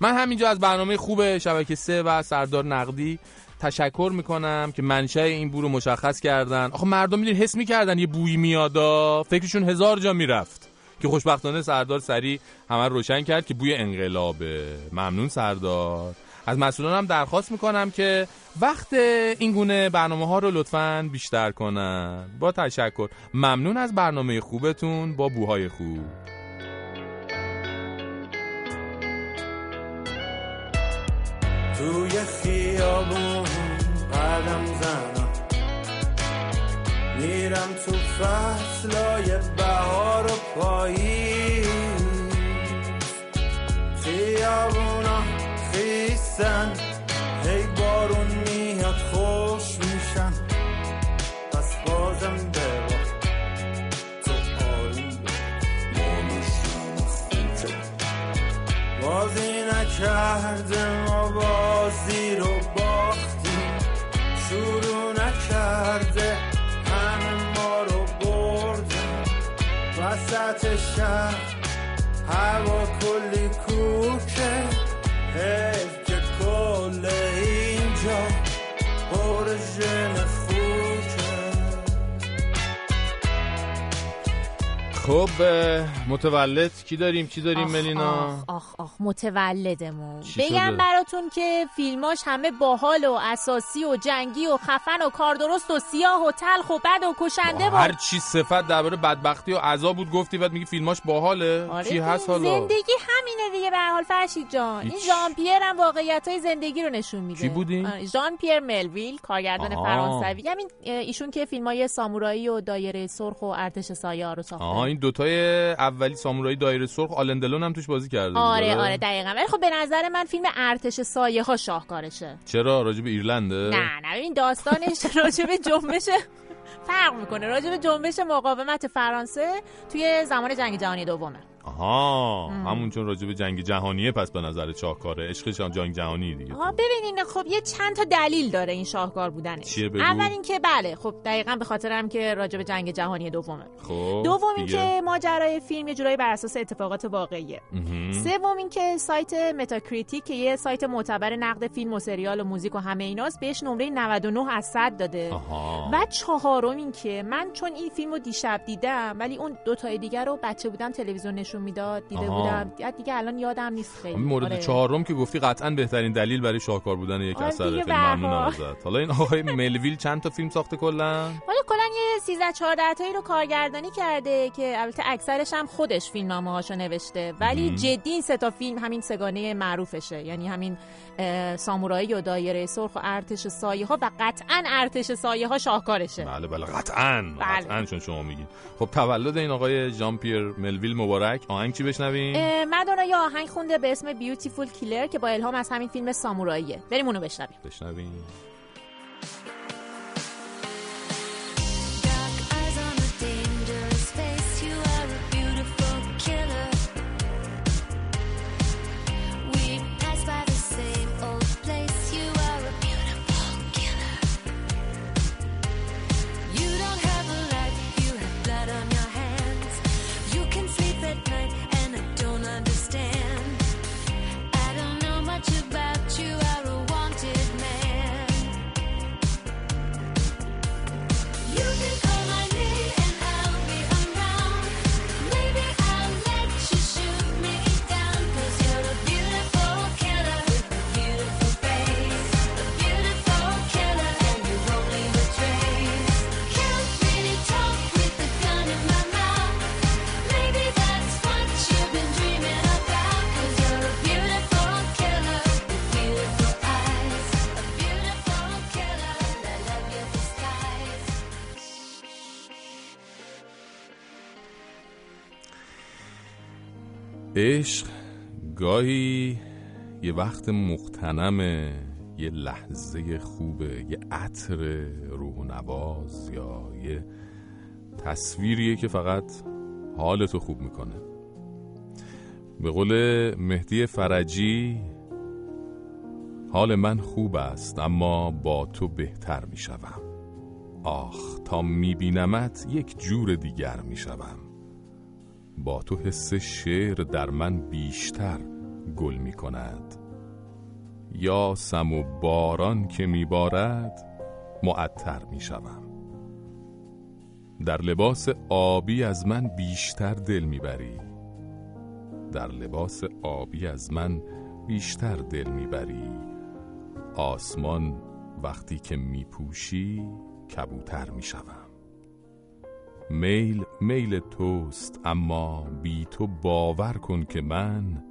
من همینجا از برنامه خوب شبکه سه و سردار نقدی تشکر می‌کنم که منشأ این بو رو مشخص کردن. آخه مردم می‌دونی حس می‌کردن یه بویی میادا فکرشون هزار جا می‌رفت. که خوشبختانه سردار سری همه رو روشن کرد که بوی انقلابه. ممنون سردار. از مسئولان هم درخواست می‌کنم که وقت این گونه برنامه ها رو لطفا بیشتر کنن. با تشکر. ممنون از برنامه خوبتون. با بوهای خوب. توی خیابون قدم زنم. میرم تو فصلای بهار و پاییز. خیابونا خیسن هی بارون میاد خوش میشن. پس بازم ببا تو آروم بازی نکرده ما بازی رو باختیم. شروع نکرده همه ما رو بردن وسط شهر هوا کلی کوکه. حیف که کل خب متولد. کی داریم؟ چی داریم ملینا؟ آخ آخ آخ متولدمون. بگم؟ براتون که فیلماش همه باحال و اساسی و جنگی و خفن و کاردرست و سیاه و تلخ و بد و کشنده و هر چی صفت درباره بدبختی و عذاب بود گفتی بعد میگی فیلماش باحاله؟ آره چی هست حالا؟ زندگی همینه دیگه به حال فرشید جان. این ژان پیر هم واقعیت های زندگی رو نشون میده. کی بود این؟ آره، ژان پیر ملویل کارگردان. فرانسوی. همین اه، ایشون که فیلم های سامورایی و دایره سرخ و ارتش سایه رو ساخته. آها این دوتای اولی سامورایی دایره سرخ آلندلون هم توش بازی کرده بود، آره آره. دقیقا. ولی خب به نظر من فیلم ارتش سایه ها شاهکارشه. چرا؟ راجب ایرلنده؟ نه نه ببین داستانش راجع به جنبش فرق می‌کنه. راجع به جنبش مقاومت فرانسه توی زمان جنگ جهانی دومه. آها همون چون راجب جنگ جهانیه پس به نظر شاهکاره عشقش هم جنگ جهانی دیگه آها ببینین خب یه چند تا دلیل داره این شاهکار بودنش؟ اول اینکه بله خب دقیقا به خاطرم که راجع به جنگ جهانی دومه خب دوم؟ اینکه ماجرای فیلم یه جورایی بر اساس اتفاقات واقعیه. سوم اینکه سایت Metacritic که یه سایت معتبر نقد فیلم و سریال و موزیک و همه ایناست بهش نمره 99 از 100 داده آها. و چهارم این که من چون این فیلم رو دیشب دیدم ولی اون دو تای دیگر رو بچه بودم تلویزیون نشون می‌داد دیده آها. بودم دیگه- دیگه الان یادم نیست خیلی مورد آره. چهارم که گفتی قطعا بهترین دلیل برای شاهکار بودن یک آره اثر خیلی ممنونم. ازت حالا این آقای ملویل چند تا فیلم ساخته کلا حالا کلا یه 13 14 تایی رو کارگردانی کرده که البته اکثرش هم خودش فیلمنامه هاشو نوشته ولی مم. جدی این سه تا فیلم همین سگانه معروفشه یعنی همین سامورایی و دایره سرخ و ارتش سایه ها و قطعا ارتش سایه ها شاهکارشه بله بله قطعا بله. قطعا چون شما میگین خب تولد این آقای ژان پیر ملویل مبارک آهنگ چی بشنویم؟ مدونا یه آهنگ خونده به اسم بیوتیفول کیلر که با الهام از همین فیلم ساموراییه. بریم اونو بشنویم. بشنویم. عشق گاهی یه وقت مختنمه یه لحظه خوبه یه عطر روح و نواز یا یه تصویریه که فقط حالتو خوب می‌کنه. به قول مهدی فرجی حال من خوب است اما با تو بهتر می‌شوم. آخ تا میبینمت یک جور دیگر می‌شوم. با تو حس شعر در من بیشتر گل می‌کند یا سم و باران که میبارد معطر می‌شوم در لباس آبی از من بیشتر دل می‌بری در لباس آبی از من بیشتر دل می‌بری آسمان وقتی که میپوشی کبوتر می‌شوم میل میل توست اما بی تو باور کن که من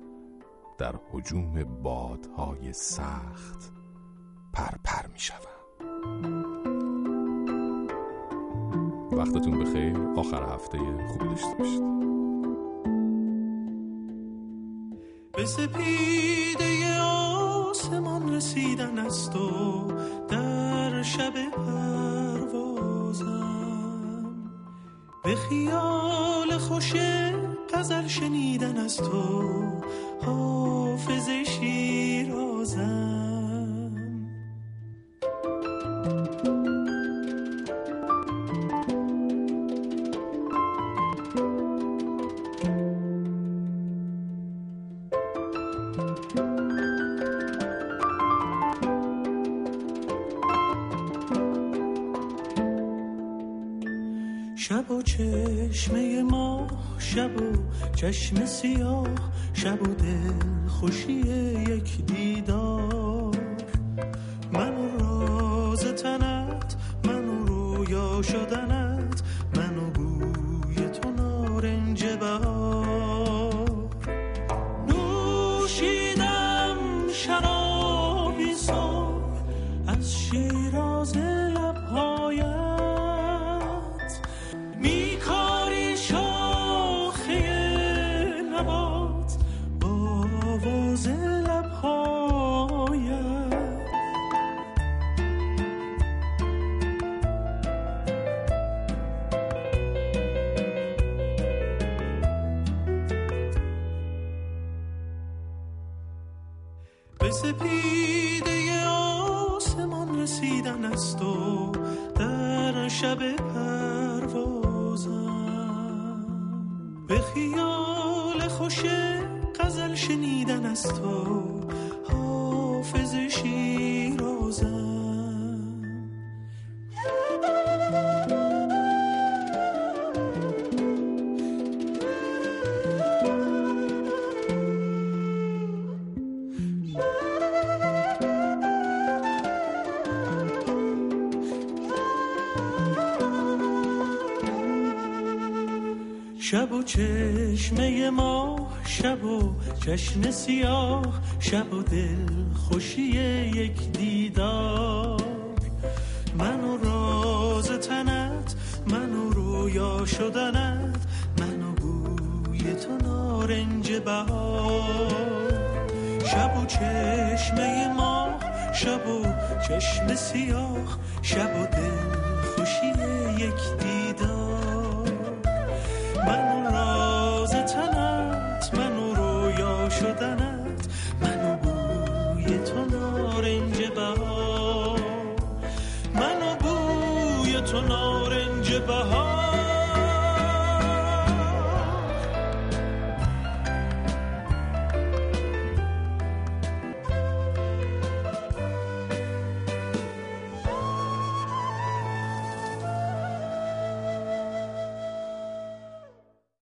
در حجوم بادهای سخت پرپر می شوم وقتتون بخیر. آخر هفته خوب داشته باشید. به سپیده آسمان رسیدن است و در شب پروازم به خیال خوش غزل شنیدن است و حافظ شیرازم. چشم سیاه شب و دل خوشی یک دیدار چشمه ما شب و چشم سیاه شب و دل خوشی یک